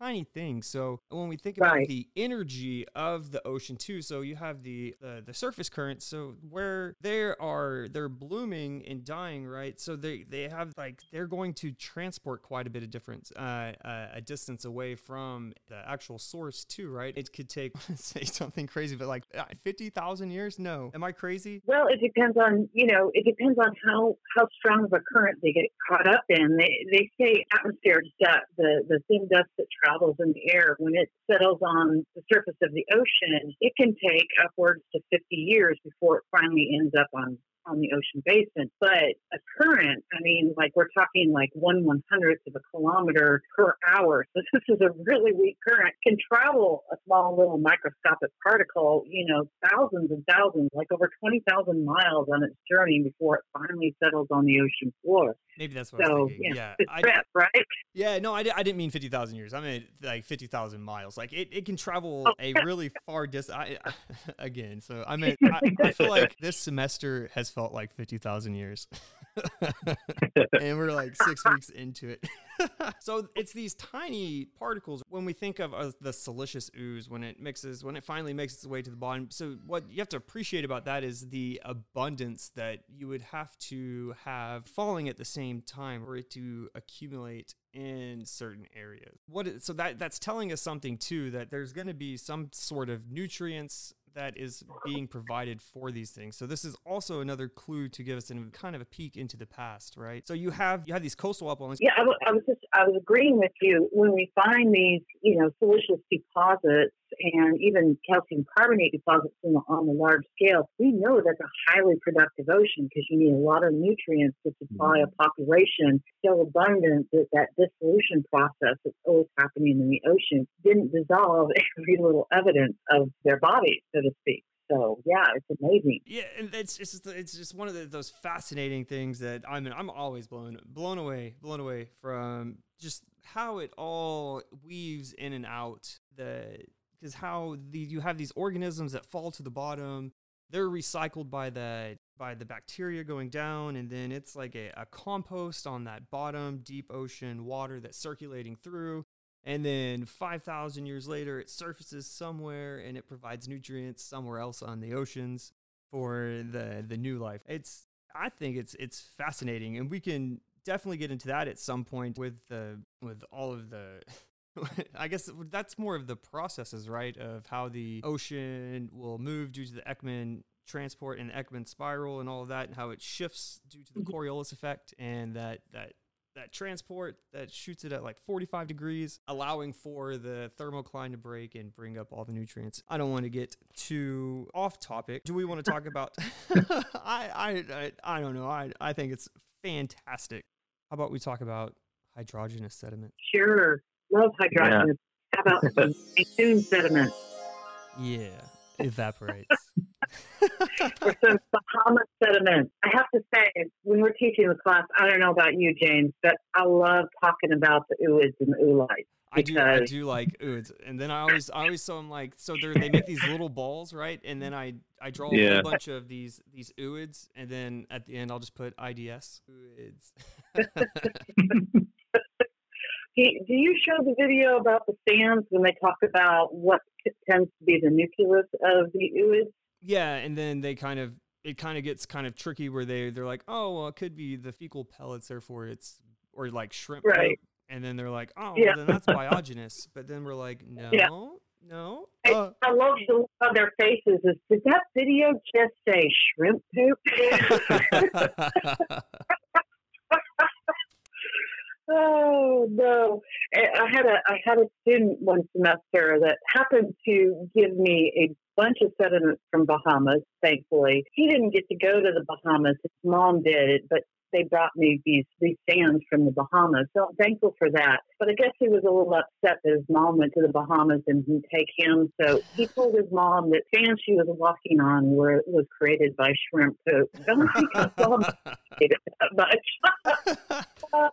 tiny things. So when we think about right. the energy of the ocean too, so you have the, the the surface currents. So where they are they're blooming and dying, right? So they they have like they're going to transport quite a bit of difference, uh, uh, a distance away from the actual source too, right? It could take say something crazy, but like uh, fifty thousand years. No, am I crazy? Well, it depends on you know it depends on how how strong of a current they get caught up in. They they say atmosphere dust, the the thin dust that travels in the air, when it settles on the surface of the ocean, it can take upwards to 50 years before it finally ends up on on the ocean basin. But a current, I mean, like we're talking like one one hundredth of a kilometer per hour. So this is a really weak current. Can travel a small little microscopic particle, you know, thousands and thousands, like over twenty thousand miles on its journey before it finally settles on the ocean floor. Maybe that's what so, I was thinking. Yeah, yeah. Trip, right? Yeah, no, I, I didn't mean 50,000 years. I mean like 50,000 miles. Like it, it can travel oh. a really far distance. I, again, so I mean, I, I, feel like this semester has felt like 50,000 years. and we're like six weeks into it. so it's these tiny particles when we think of uh, the siliceous ooze when it mixes when it finally makes its way to the bottom so what you have to appreciate about that is the abundance that you would have to have falling at the same time for it to accumulate in certain areas what is, so that that's telling us something too that there's going to be some sort of nutrients that is being provided for these things. So this is also another clue to give us a kind of a peek into the past, right? So you have you have these coastal uplands. Yeah, I, w- I was just I was agreeing with you when we find these you know siliceous deposits and even calcium carbonate deposits the, on the large scale. We know that's a highly productive ocean because you need a lot of nutrients to supply mm-hmm. a population so abundant that that dissolution process that's always happening in the ocean didn't dissolve every little evidence of their bodies. So to speak. So yeah, it's amazing. Yeah, and it's just it's just one of the, those fascinating things that I mean I'm always blown blown away blown away from just how it all weaves in and out the because how the you have these organisms that fall to the bottom they're recycled by the by the bacteria going down and then it's like a, a compost on that bottom deep ocean water that's circulating through and then 5000 years later it surfaces somewhere and it provides nutrients somewhere else on the oceans for the the new life. It's i think it's it's fascinating and we can definitely get into that at some point with the with all of the I guess that's more of the processes, right? Of how the ocean will move due to the Ekman transport and the Ekman spiral and all of that, and how it shifts due to the mm-hmm. Coriolis effect, and that that that transport that shoots it at like 45 degrees, allowing for the thermocline to break and bring up all the nutrients. I don't want to get too off topic. Do we want to talk about? I, I I I don't know. I I think it's fantastic. How about we talk about hydrogenous sediment? Sure. Love hydrogenous. Yeah. How about some dune sediment? Yeah, evaporites. or some Bahama sediment. I have to say, when we're teaching the class, I don't know about you, James, but I love talking about the ooids and the oolites. I do, I do like ooids, and then I always, I always so I'm like, so they they make these little balls, right? And then I, I draw a yeah. whole bunch of these, these ooids, and then at the end I'll just put IDS ooids. do you show the video about the sands when they talk about what tends to be the nucleus of the ooids? Yeah, and then they kind of it kind of gets kind of tricky where they they're like, oh, well, it could be the fecal pellets, therefore it's or like shrimp, right? And then they're like, oh, yeah. well, then that's biogenous. but then we're like, no, yeah. no. Uh, I, I love the look on their faces. Is did that video just say shrimp poop? Oh no! I had a I had a student one semester that happened to give me a bunch of sediments from Bahamas. Thankfully, he didn't get to go to the Bahamas. His mom did, but they brought me these these sands from the Bahamas. So I'm thankful for that. But I guess he was a little upset that his mom went to the Bahamas and didn't take him. So he told his mom that sands she was walking on were was created by shrimp poop. Don't think his mom that much.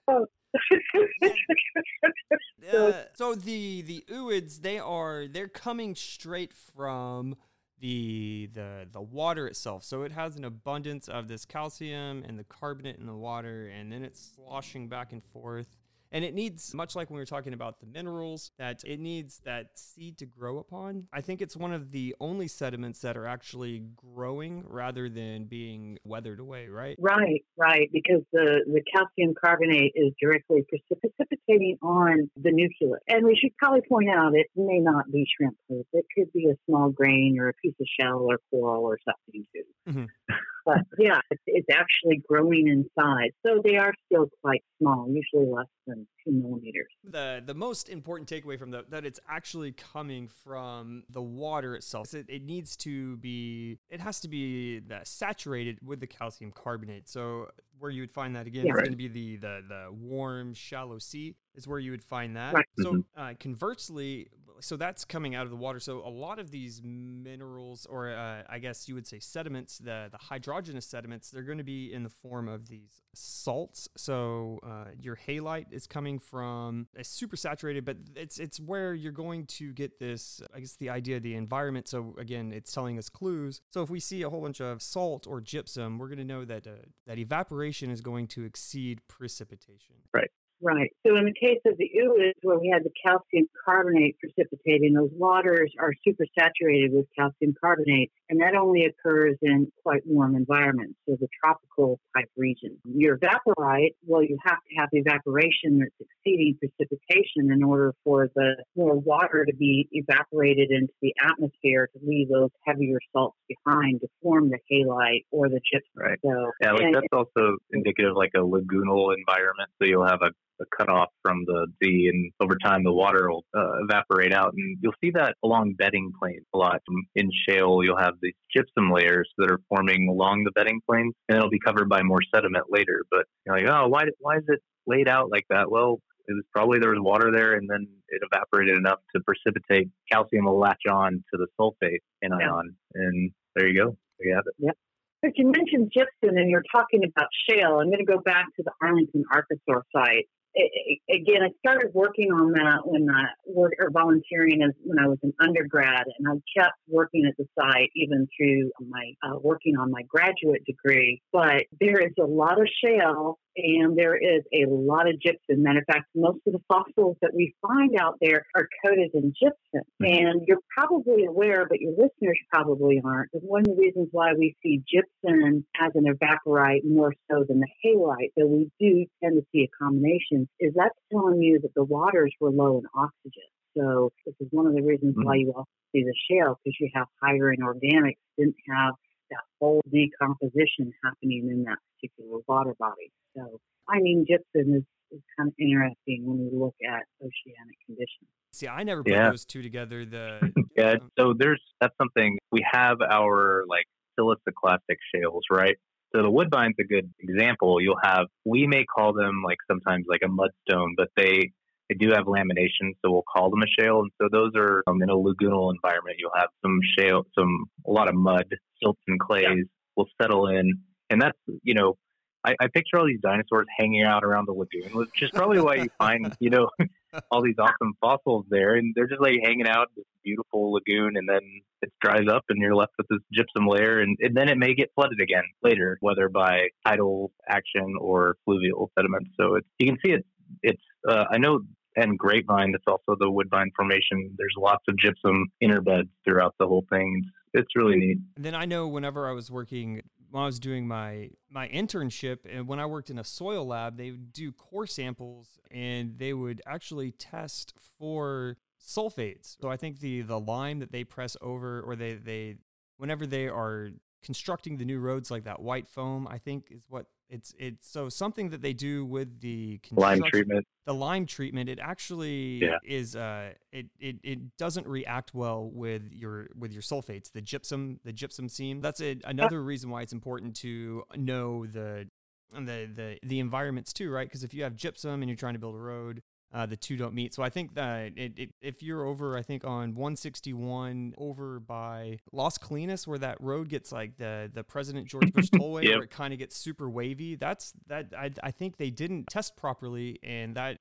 Oh, uh, so the the ooids they are they're coming straight from the the the water itself. So it has an abundance of this calcium and the carbonate in the water, and then it's sloshing back and forth and it needs, much like when we were talking about the minerals, that it needs that seed to grow upon. I think it's one of the only sediments that are actually growing rather than being weathered away, right? Right, right. Because the, the calcium carbonate is directly precipitating on the nucleus. And we should probably point out it may not be shrimp poop. It could be a small grain or a piece of shell or coral or something too. Mm-hmm. but yeah, it's, it's actually growing in size. So they are still quite small, usually less than two millimeters. The the most important takeaway from that that it's actually coming from the water itself. It, it needs to be it has to be saturated with the calcium carbonate. So where you would find that again yeah, is going to be the, the the warm shallow sea is where you would find that. Right. So mm-hmm. uh, conversely, so that's coming out of the water. So a lot of these minerals, or uh, I guess you would say sediments, the the hydrogenous sediments, they're going to be in the form of these salts. So uh, your halite is coming from a super saturated, but it's it's where you're going to get this. I guess the idea of the environment. So again, it's telling us clues. So if we see a whole bunch of salt or gypsum, we're going to know that uh, that evaporation is going to exceed precipitation. Right. Right. So in the case of the ooids, where we had the calcium carbonate precipitating, those waters are supersaturated with calcium carbonate, and that only occurs in quite warm environments, so the tropical type region. Your evaporite, well, you have to have evaporation that's exceeding precipitation in order for the more water to be evaporated into the atmosphere to leave those heavier salts behind to form the halite or the gypsum. Right. So, yeah, like that's also indicative like a lagoonal environment. So you'll have a a cutoff from the sea, and over time the water will uh, evaporate out. And you'll see that along bedding planes a lot. In shale, you'll have these gypsum layers that are forming along the bedding planes, and it'll be covered by more sediment later. But you're like, oh, why, why is it laid out like that? Well, it was probably there was water there, and then it evaporated enough to precipitate calcium will latch on to the sulfate anion, yeah. and there you go. There you have it. Yep. But you mentioned gypsum and you're talking about shale. I'm going to go back to the Arlington Archosaur site it, again, I started working on that when I worked or volunteering as when I was an undergrad, and I kept working at the site even through my uh, working on my graduate degree. But there is a lot of shale and there is a lot of gypsum. Matter of fact, most of the fossils that we find out there are coated in gypsum. Mm-hmm. And you're probably aware, but your listeners probably aren't. One of the reasons why we see gypsum as an evaporite more so than the halite, though we do tend to see a combination, is that's telling you that the waters were low in oxygen. So this is one of the reasons mm-hmm. why you also see the shale because you have higher in organics didn't have that whole decomposition happening in that particular water body. So finding gypsum is, is kind of interesting when we look at oceanic conditions. See, I never put yeah. those two together. The yeah, so there's that's something we have our like siliciclastic shales, right? So the Woodbine's a good example. You'll have we may call them like sometimes like a mudstone, but they they do have lamination, so we'll call them a shale. And so those are um, in a lagoonal environment. You'll have some shale, some a lot of mud, silts and clays yeah. will settle in, and that's you know I, I picture all these dinosaurs hanging out around the lagoon, which is probably why you find, you know, all these awesome fossils there. And they're just like hanging out in this beautiful lagoon, and then it dries up, and you're left with this gypsum layer. And, and then it may get flooded again later, whether by tidal action or fluvial sediment. So it's, you can see it. It's, uh, I know and Grapevine that's also the Woodbine formation. There's lots of gypsum beds throughout the whole thing. It's really neat. And then i know whenever i was working when I was doing my my internship and when I worked in a soil lab, they would do core samples and they would actually test for sulfates. So I think the the lime that they press over or they they whenever they are constructing the new roads like that white foam, I think is what it's it's so something that they do with the lime treatment. The lime treatment, it actually yeah. is uh it, it it doesn't react well with your with your sulfates, the gypsum, the gypsum seam. That's a, another reason why it's important to know the the the the environments too, right? Because if you have gypsum and you're trying to build a road, uh, the two don't meet. So I think that it, it, if you're over, I think on 161 over by Las Colinas, where that road gets like the the President George Bush Tollway, yep. where it kind of gets super wavy. That's that I, I think they didn't test properly, and that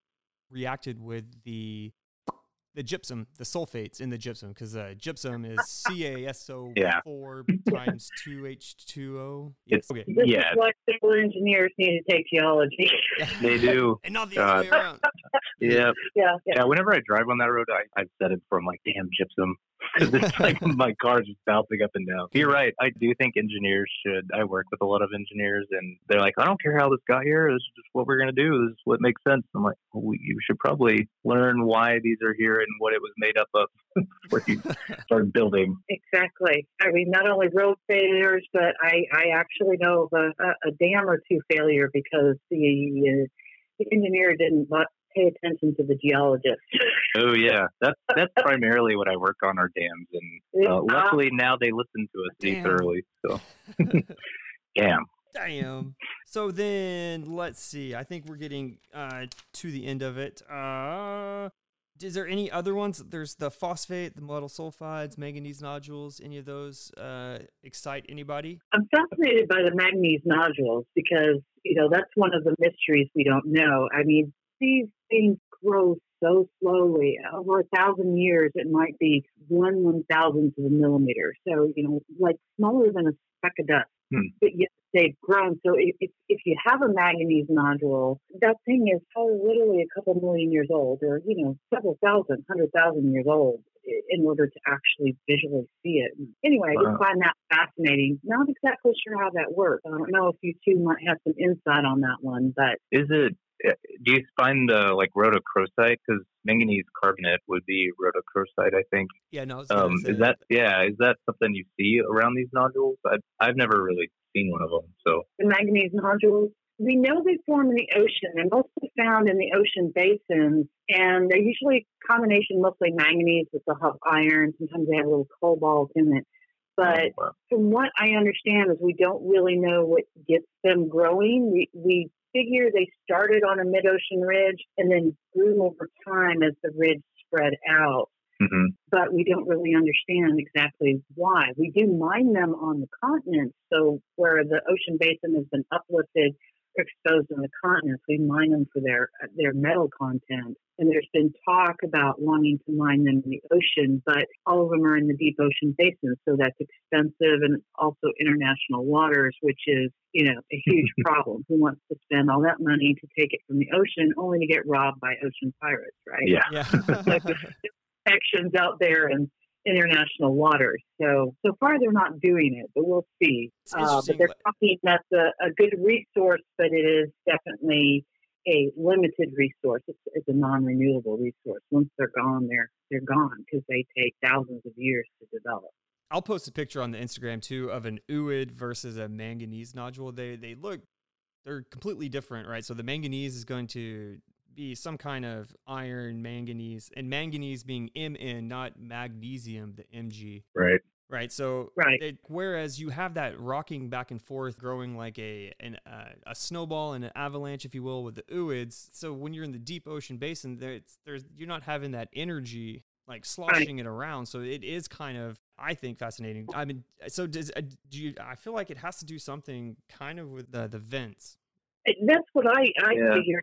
reacted with the the gypsum, the sulfates in the gypsum, because uh, gypsum is CaSO4 yeah. times 2H2O. Yes. okay. This yeah. is why civil engineers need to take geology. they do. and not the other way around. yeah. yeah. Yeah. Whenever I drive on that road, I, I've said it from like, damn gypsum because it's like my car's just bouncing up and down. You're right. I do think engineers should. I work with a lot of engineers, and they're like, I don't care how this got here. This is just what we're going to do. This is what makes sense. I'm like, well, you should probably learn why these are here and what it was made up of before you start building. Exactly. I mean, not only road failures, but I, I actually know of a, a dam or two failure because the, uh, the engineer didn't pay attention to the geologist. oh yeah, that's that's primarily what I work on our dams, and uh, luckily now they listen to us pretty thoroughly. So, damn. Damn. So then let's see. I think we're getting uh, to the end of it. Uh, is there any other ones? There's the phosphate, the metal sulfides, manganese nodules. Any of those uh, excite anybody? I'm fascinated by the manganese nodules because you know that's one of the mysteries we don't know. I mean, these things grow so slowly. Over a thousand years, it might be one one thousandth of a millimeter. So, you know, like smaller than a speck of dust. Hmm. But yet they've grown. So if, if you have a manganese nodule, that thing is probably literally a couple million years old or, you know, several thousand, hundred thousand years old in order to actually visually see it. Anyway, wow. I just find that fascinating. Not exactly sure how that works. I don't know if you two might have some insight on that one, but is it do you find the like rhodochrosite? Because manganese carbonate would be rhodochrosite i think. Yeah no um, is that yeah is that something you see around these nodules? I've, I've never really seen one of them so. The manganese nodules. We know they form in the ocean. They're mostly found in the ocean basins and they're usually combination mostly manganese with the have iron. Sometimes they have a little cobalt in it. But from what I understand is we don't really know what gets them growing. We, we figure they started on a mid ocean ridge and then grew over time as the ridge spread out. hmm but we don't really understand exactly why. We do mine them on the continents, so where the ocean basin has been uplifted exposed on the continents, we mine them for their uh, their metal content. And there's been talk about wanting to mine them in the ocean, but all of them are in the deep ocean basin, so that's expensive and also international waters, which is you know a huge problem. Who wants to spend all that money to take it from the ocean only to get robbed by ocean pirates, right? Yeah. Yeah. Actions out there in international waters. So so far they're not doing it, but we'll see. Uh, but they're talking that's a, a good resource, but it is definitely a limited resource. It's, it's a non-renewable resource. Once they're gone, they're they're gone because they take thousands of years to develop. I'll post a picture on the Instagram too of an ooid versus a manganese nodule. They they look they're completely different, right? So the manganese is going to be some kind of iron manganese, and manganese being Mn, not magnesium, the Mg. Right. Right. So Right. it, whereas you have that rocking back and forth, growing like a an, uh, a snowball and an avalanche, if you will, with the ooids. So when you're in the deep ocean basin, there, it's, there's you're not having that energy like sloshing it around. So it is kind of I think fascinating. I mean, so does uh, do you? I feel like it has to do something kind of with the the vents. That's what I, I Yeah. figure.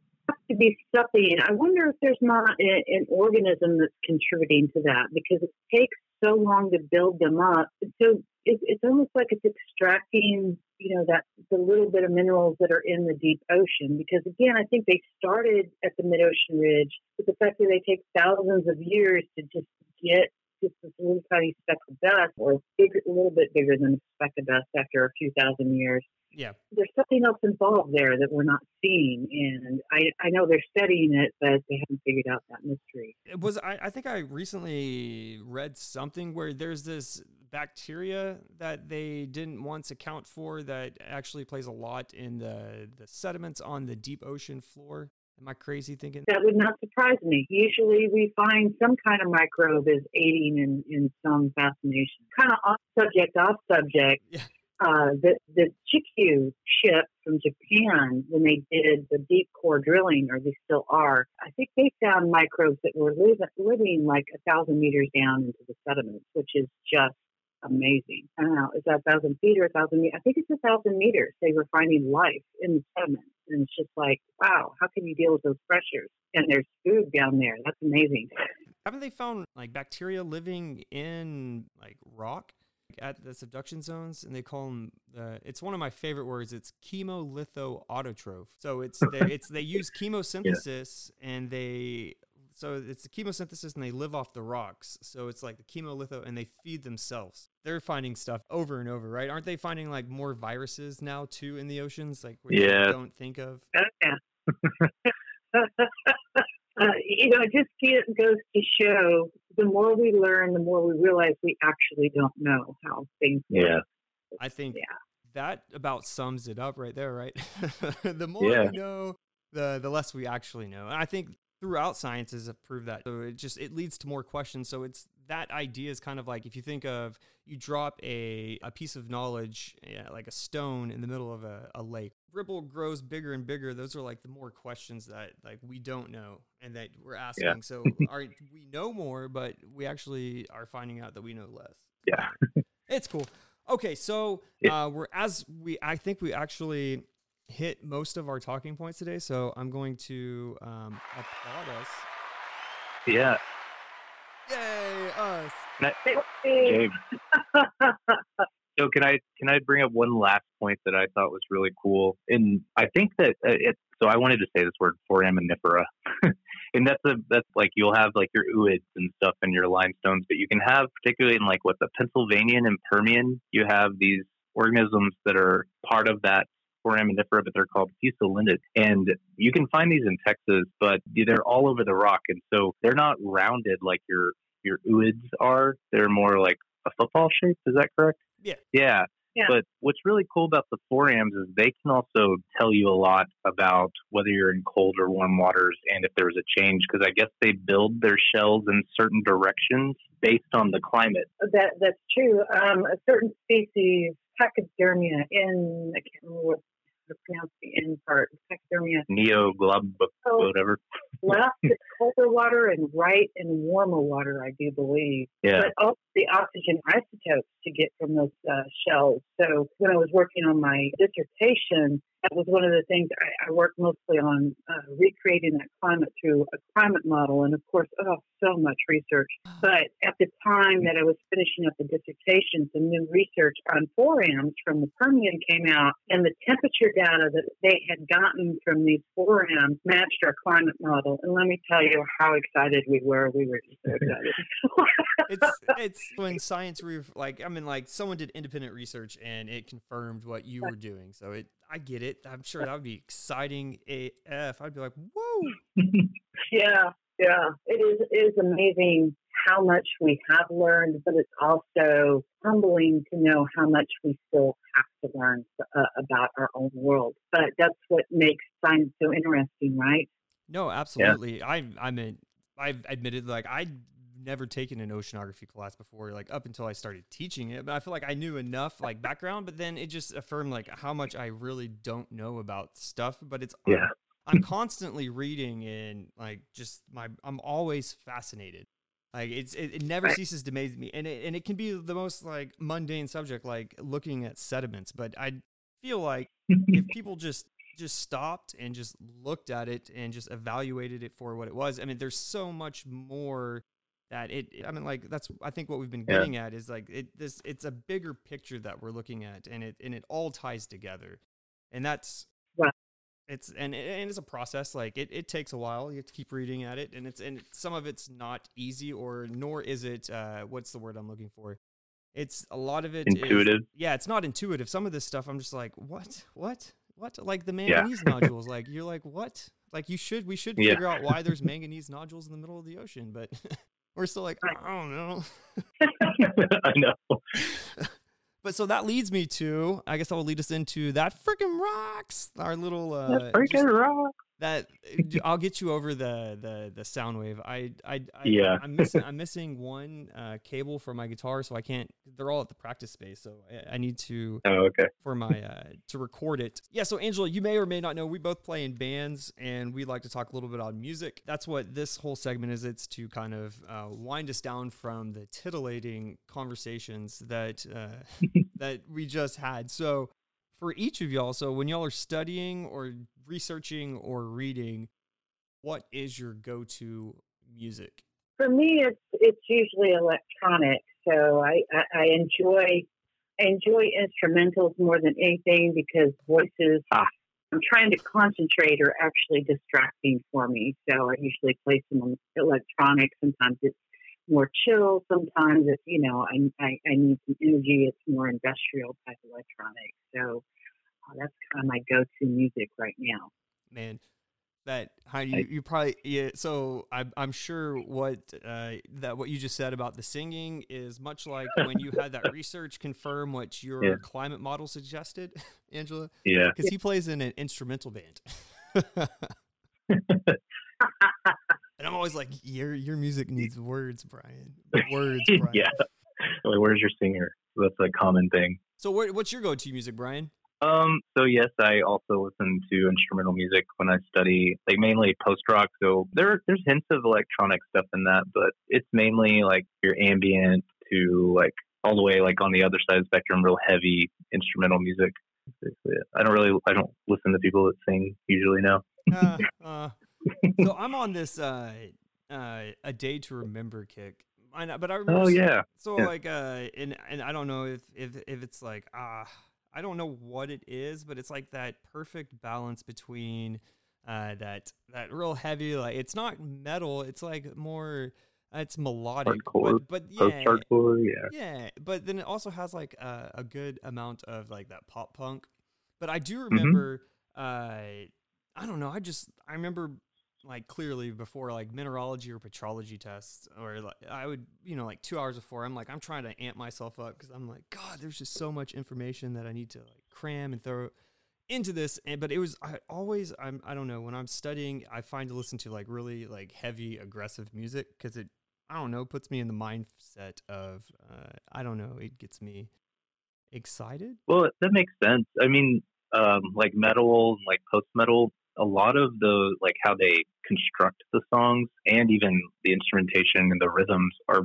To be something. I wonder if there's not a, an organism that's contributing to that because it takes so long to build them up. So it, it's almost like it's extracting, you know, that the little bit of minerals that are in the deep ocean. Because again, I think they started at the mid ocean ridge, but the fact that they take thousands of years to just get just this little tiny speck of dust, or a little bit bigger than a speck of dust after a few thousand years Yeah. there's something else involved there that we're not seeing, and I, I know they're studying it, but they haven't figured out that mystery. It was I, I think I recently read something where there's this bacteria that they didn't once account for that actually plays a lot in the the sediments on the deep ocean floor. Am I crazy thinking? That would not surprise me. Usually, we find some kind of microbe is aiding in, in some fascination. Kind of off subject, off subject. Yeah. Uh, the the Chikyu ship from Japan, when they did the deep core drilling, or they still are, I think they found microbes that were living, living like a thousand meters down into the sediments, which is just amazing. I don't know, is that a thousand feet or a thousand meters? I think it's a thousand meters. They were finding life in the sediments. And it's just like, wow, how can you deal with those pressures? And there's food down there. That's amazing. Haven't they found like bacteria living in like rock at the subduction zones? And they call them the. Uh, it's one of my favorite words. It's chemolitho autotroph. So it's they, it's they use chemosynthesis and they. So it's the chemosynthesis and they live off the rocks. So it's like the chemolitho and they feed themselves. They're finding stuff over and over, right? Aren't they finding like more viruses now too in the oceans? Like where Yeah. don't think of. Yeah. uh, you know, it just goes to show the more we learn, the more we realize we actually don't know how things work. Yeah. I think Yeah. that about sums it up right there, right? the more Yeah. we know, the the less we actually know. And I think throughout sciences have proved that. So it just it leads to more questions. So it's that idea is kind of like if you think of you drop a, a piece of knowledge yeah, like a stone in the middle of a, a lake ripple grows bigger and bigger those are like the more questions that like we don't know and that we're asking so are we know more but we actually are finding out that we know less Yeah. it's cool. Okay, so uh, we're as we I think we actually hit most of our talking points today. So I'm going to um, applaud us. Yeah. Yay, us! James. So can I can I bring up one last point that I thought was really cool? And I think that uh, it. So I wanted to say this word foraminifera, and that's a that's like you'll have like your ooids and stuff and your limestones, but you can have particularly in like what the Pennsylvanian and Permian, you have these organisms that are part of that foraminifera, but they're called fusulinids, and you can find these in Texas, but they're all over the rock, and so they're not rounded like your your ooids are. They're more like a football shape. Is that correct? Yeah. Yeah. Yeah. But what's really cool about the forams is they can also tell you a lot about whether you're in cold or warm waters and if there's a change because I guess they build their shells in certain directions based on the climate. That that's true. Um, a certain species, pachydermia, in I can't remember what to pronounce the end part. Pachydermia Neoglob Oh. whatever. left colder water and right in warmer water, I do believe. Yeah. But also the oxygen isotopes to get from those uh, shells. So when I was working on my dissertation, that was one of the things I, I worked mostly on uh, recreating that climate through a climate model. And of course, oh, so much research. But at the time that I was finishing up the dissertation, some new research on forams from the Permian came out, and the temperature data that they had gotten from these forams matched our climate model. And let me tell you how excited we were. We were just so excited. it's it's when science re- like I mean like someone did independent research and it confirmed what you were doing. So it I get it. I'm sure that would be exciting AF. I'd be like, whoa. yeah, yeah. It is it is amazing how much we have learned, but it's also humbling to know how much we still have to learn uh, about our own world. But that's what makes science so interesting, right? No, absolutely. Yeah. I I mean I've admitted like I never taken an oceanography class before, like up until I started teaching it. But I feel like I knew enough like background, but then it just affirmed like how much I really don't know about stuff. But it's yeah. I'm, I'm constantly reading and like just my I'm always fascinated. Like it's it, it never ceases to amaze me, and it and it can be the most like mundane subject, like looking at sediments. But I feel like if people just just stopped and just looked at it and just evaluated it for what it was. I mean, there's so much more that it i mean like that's i think what we've been getting yeah. at is like it this it's a bigger picture that we're looking at and it and it all ties together and that's right. it's and, and it's a process like it, it takes a while you have to keep reading at it and it's and some of it's not easy or nor is it uh what's the word i'm looking for it's a lot of it intuitive is, yeah it's not intuitive some of this stuff i'm just like what what what like the manganese yeah. nodules like you're like what like you should we should figure yeah. out why there's manganese nodules in the middle of the ocean but we're still like, I don't know. I know. but so that leads me to, I guess that will lead us into that freaking rocks. Our little uh, freaking rock that I'll get you over the the the sound wave. I I, I yeah. I'm missing I'm missing one uh, cable for my guitar, so I can't. They're all at the practice space, so I, I need to. Oh, okay. For my uh, to record it. Yeah. So Angela, you may or may not know we both play in bands, and we like to talk a little bit on music. That's what this whole segment is. It's to kind of uh, wind us down from the titillating conversations that uh, that we just had. So for each of y'all. So when y'all are studying or researching or reading, what is your go-to music? For me, it's it's usually electronic. So I, I, I enjoy I enjoy instrumentals more than anything because voices. Ah. I'm trying to concentrate are actually distracting for me. So I usually play some electronic. Sometimes it's more chill. Sometimes it's, you know, I, I, I need some energy. It's more industrial type electronic. So that's kind of my go-to music right now. Man, that how you, you probably yeah so I'm, I'm sure what uh, that what you just said about the singing is much like when you had that research confirm what your yeah. climate model suggested angela yeah because he plays in an instrumental band and I'm always like, your your music needs words, Brian. Words, Brian. yeah. Like, where's your singer? That's a common thing. So, where, what's your go-to music, Brian? Um. So yes, I also listen to instrumental music when I study, like mainly post rock. So there, there's hints of electronic stuff in that, but it's mainly like your ambient to like all the way like on the other side of the spectrum, real heavy instrumental music. I don't really, I don't listen to people that sing usually now. uh, uh, so I'm on this uh, uh, a day to remember kick. I know, but I remember. Oh yeah. So yeah. like, uh, and and I don't know if if if it's like ah, I don't know what it is, but it's like that perfect balance between uh that that real heavy like it's not metal, it's like more. Uh, it's melodic, hardcore, but, but yeah, hardcore, yeah, yeah. But then it also has like a, a good amount of like that pop punk. But I do mm-hmm. remember, mm-hmm. uh, I don't know. I just I remember like clearly before like mineralogy or petrology tests or like I would you know like 2 hours before I'm like I'm trying to amp myself up cuz I'm like god there's just so much information that I need to like cram and throw into this. And but it was I always I'm I don't know when I'm studying I find to listen to like really like heavy aggressive music cuz it I don't know puts me in the mindset of uh, I don't know it gets me excited. Well that makes sense. I mean um, like metal and like post metal a lot of the like how they construct the songs and even the instrumentation and the rhythms are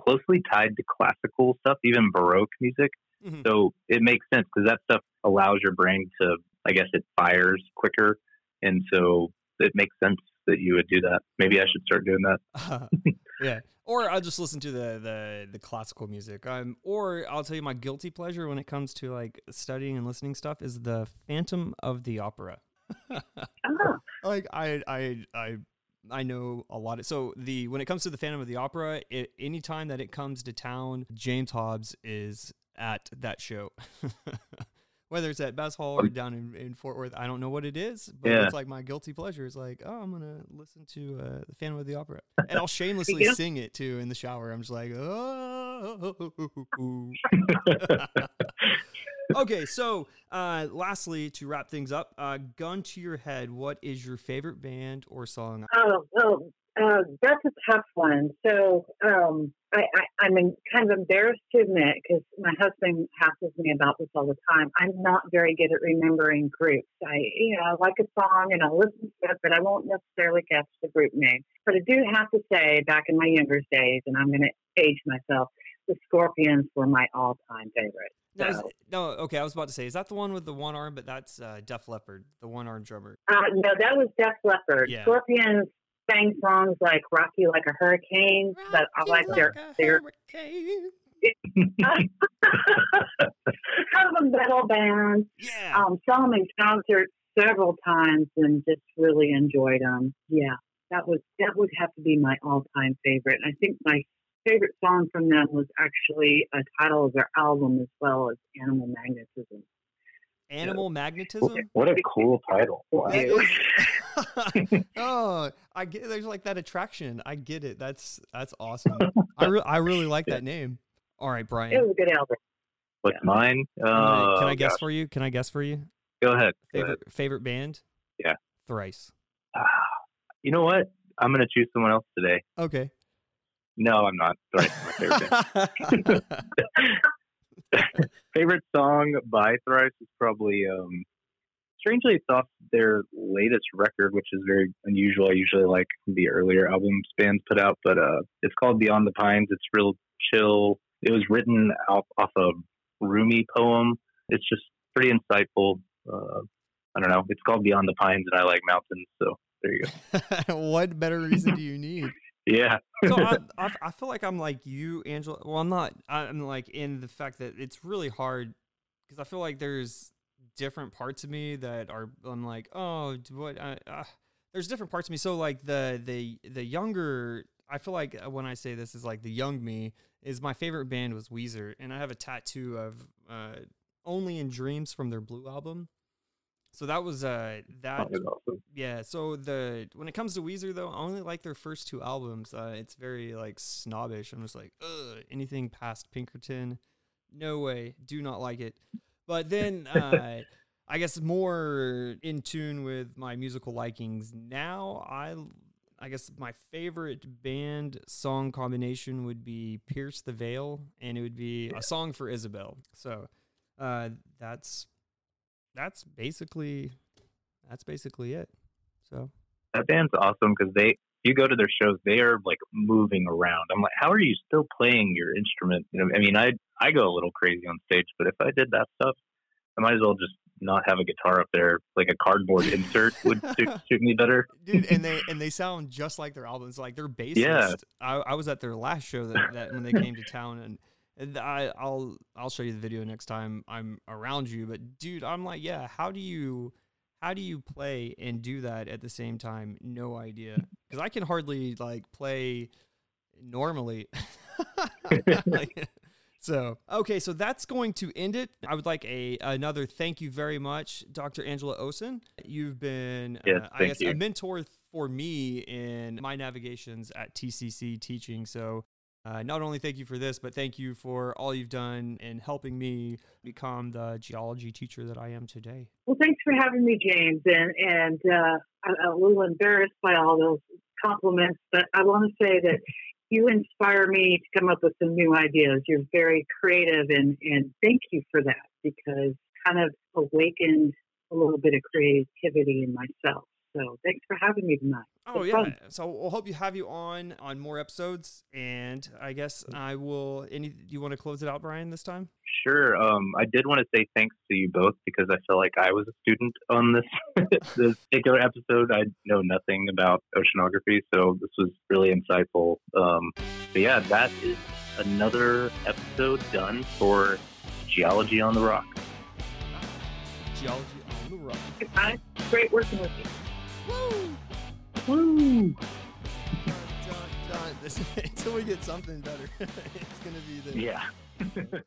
closely tied to classical stuff, even Baroque music. Mm-hmm. So it makes sense because that stuff allows your brain to, I guess, it fires quicker, and so it makes sense that you would do that. Maybe I should start doing that. yeah, or I'll just listen to the the the classical music. Um, or I'll tell you my guilty pleasure when it comes to like studying and listening stuff is the Phantom of the Opera. Oh. Like I I I I know a lot of so the when it comes to the Phantom of the Opera, it, anytime that it comes to town, James Hobbs is at that show. Whether it's at Bass Hall or down in, in, Fort Worth, I don't know what it is, but yeah. it's like my guilty pleasure. It's like, oh, I'm gonna listen to uh, the Phantom of the Opera, and I'll shamelessly yeah. sing it too in the shower. I'm just like, oh. okay, so uh, lastly, to wrap things up, uh, gun to your head, what is your favorite band or song? Oh, well, uh, that's a tough one. So um, I, I, am kind of embarrassed to admit because my husband hassles me about this all the time. I'm not very good at remembering groups. I, you know, I like a song and I'll listen to it, but I won't necessarily guess the group name. But I do have to say, back in my younger days, and I'm going to age myself, the Scorpions were my all-time favorite. No, is, no, okay. I was about to say, is that the one with the one arm? But that's uh, Def Leppard, the one arm drummer. Uh, no, that was Def Leppard. Yeah. Scorpions sang songs like "Rock You Like a Hurricane," Rock but I like, like their their kind of a metal band. Yeah. Um, saw them in concert several times and just really enjoyed them. Yeah, that was that would have to be my all time favorite. I think my favorite song from them was actually a title of their album as well as Animal Magnetism. Animal Magnetism? What a cool title. Wow. oh, I get there's like that attraction. I get it. That's that's awesome. I re- I really like that name. All right, Brian. It was a good album. What's yeah. mine? Uh, can I, can I guess for you? Can I guess for you? Go ahead. Favorite Go ahead. favorite band? Yeah. Thrice. Uh, you know what? I'm gonna choose someone else today. Okay. No, I'm not. Thrice my favorite favorite song by Thrice is probably um, strangely it's off their latest record, which is very unusual. I usually like the earlier albums bands put out, but uh, it's called Beyond the Pines. It's real chill. It was written off, off a Rumi poem. It's just pretty insightful. Uh, I don't know. It's called Beyond the Pines, and I like mountains, so there you go. what better reason do you need? Yeah. so I, I, I, feel like I'm like you, Angela. Well, I'm not. I'm like in the fact that it's really hard because I feel like there's different parts of me that are. I'm like, oh, what? Uh, uh, there's different parts of me. So like the the the younger. I feel like uh, when I say this is like the young me is my favorite band was Weezer, and I have a tattoo of uh, "Only in Dreams" from their Blue album. So that was uh that awesome. yeah. So the when it comes to Weezer though, I only like their first two albums. Uh, it's very like snobbish. I'm just like, ugh, anything past Pinkerton, no way, do not like it. But then uh, I guess more in tune with my musical likings now. I I guess my favorite band song combination would be Pierce the Veil, and it would be a song for Isabel. So uh, that's that's basically that's basically it. So that band's awesome because they you go to their shows, they are like moving around. I'm like, how are you still playing your instrument? You know, I mean, I I go a little crazy on stage, but if I did that stuff, I might as well just not have a guitar up there. Like a cardboard insert would suit, suit, me better. Dude, and they and they sound just like their albums. Like their bassist. Yeah. I, I was at their last show that, that when they came to town and I, I'll I'll show you the video next time I'm around you. But dude, I'm like, yeah. How do you how do you play and do that at the same time? No idea, because I can hardly like play normally. like, so okay, so that's going to end it. I would like a another thank you very much, Dr. Angela Osen. You've been, yes, uh, I guess, you. a mentor for me in my navigations at TCC teaching. So uh, not only thank you for this, but thank you for all you've done in helping me become the geology teacher that I am today. Well, thanks for having me, James. And and uh, I'm a little embarrassed by all those compliments, but I want to say that you inspire me to come up with some new ideas. You're very creative, and and thank you for that because kind of awakened a little bit of creativity in myself. So thanks for having me tonight. Oh It's yeah. fun. So we'll hope you have you on on more episodes, and I guess I will. Any? Do you want to close it out, Brian, this time? Sure. Um, I did want to say thanks to you both because I feel like I was a student on this this particular episode. I know nothing about oceanography, so this was really insightful. Um, but yeah, that is another episode done for Geology on the Rock. Geology on the rock. Goodbye. Great working with you. Woo! Woo! Dun, dun, dun. This, until we get something better, it's gonna be the Yeah.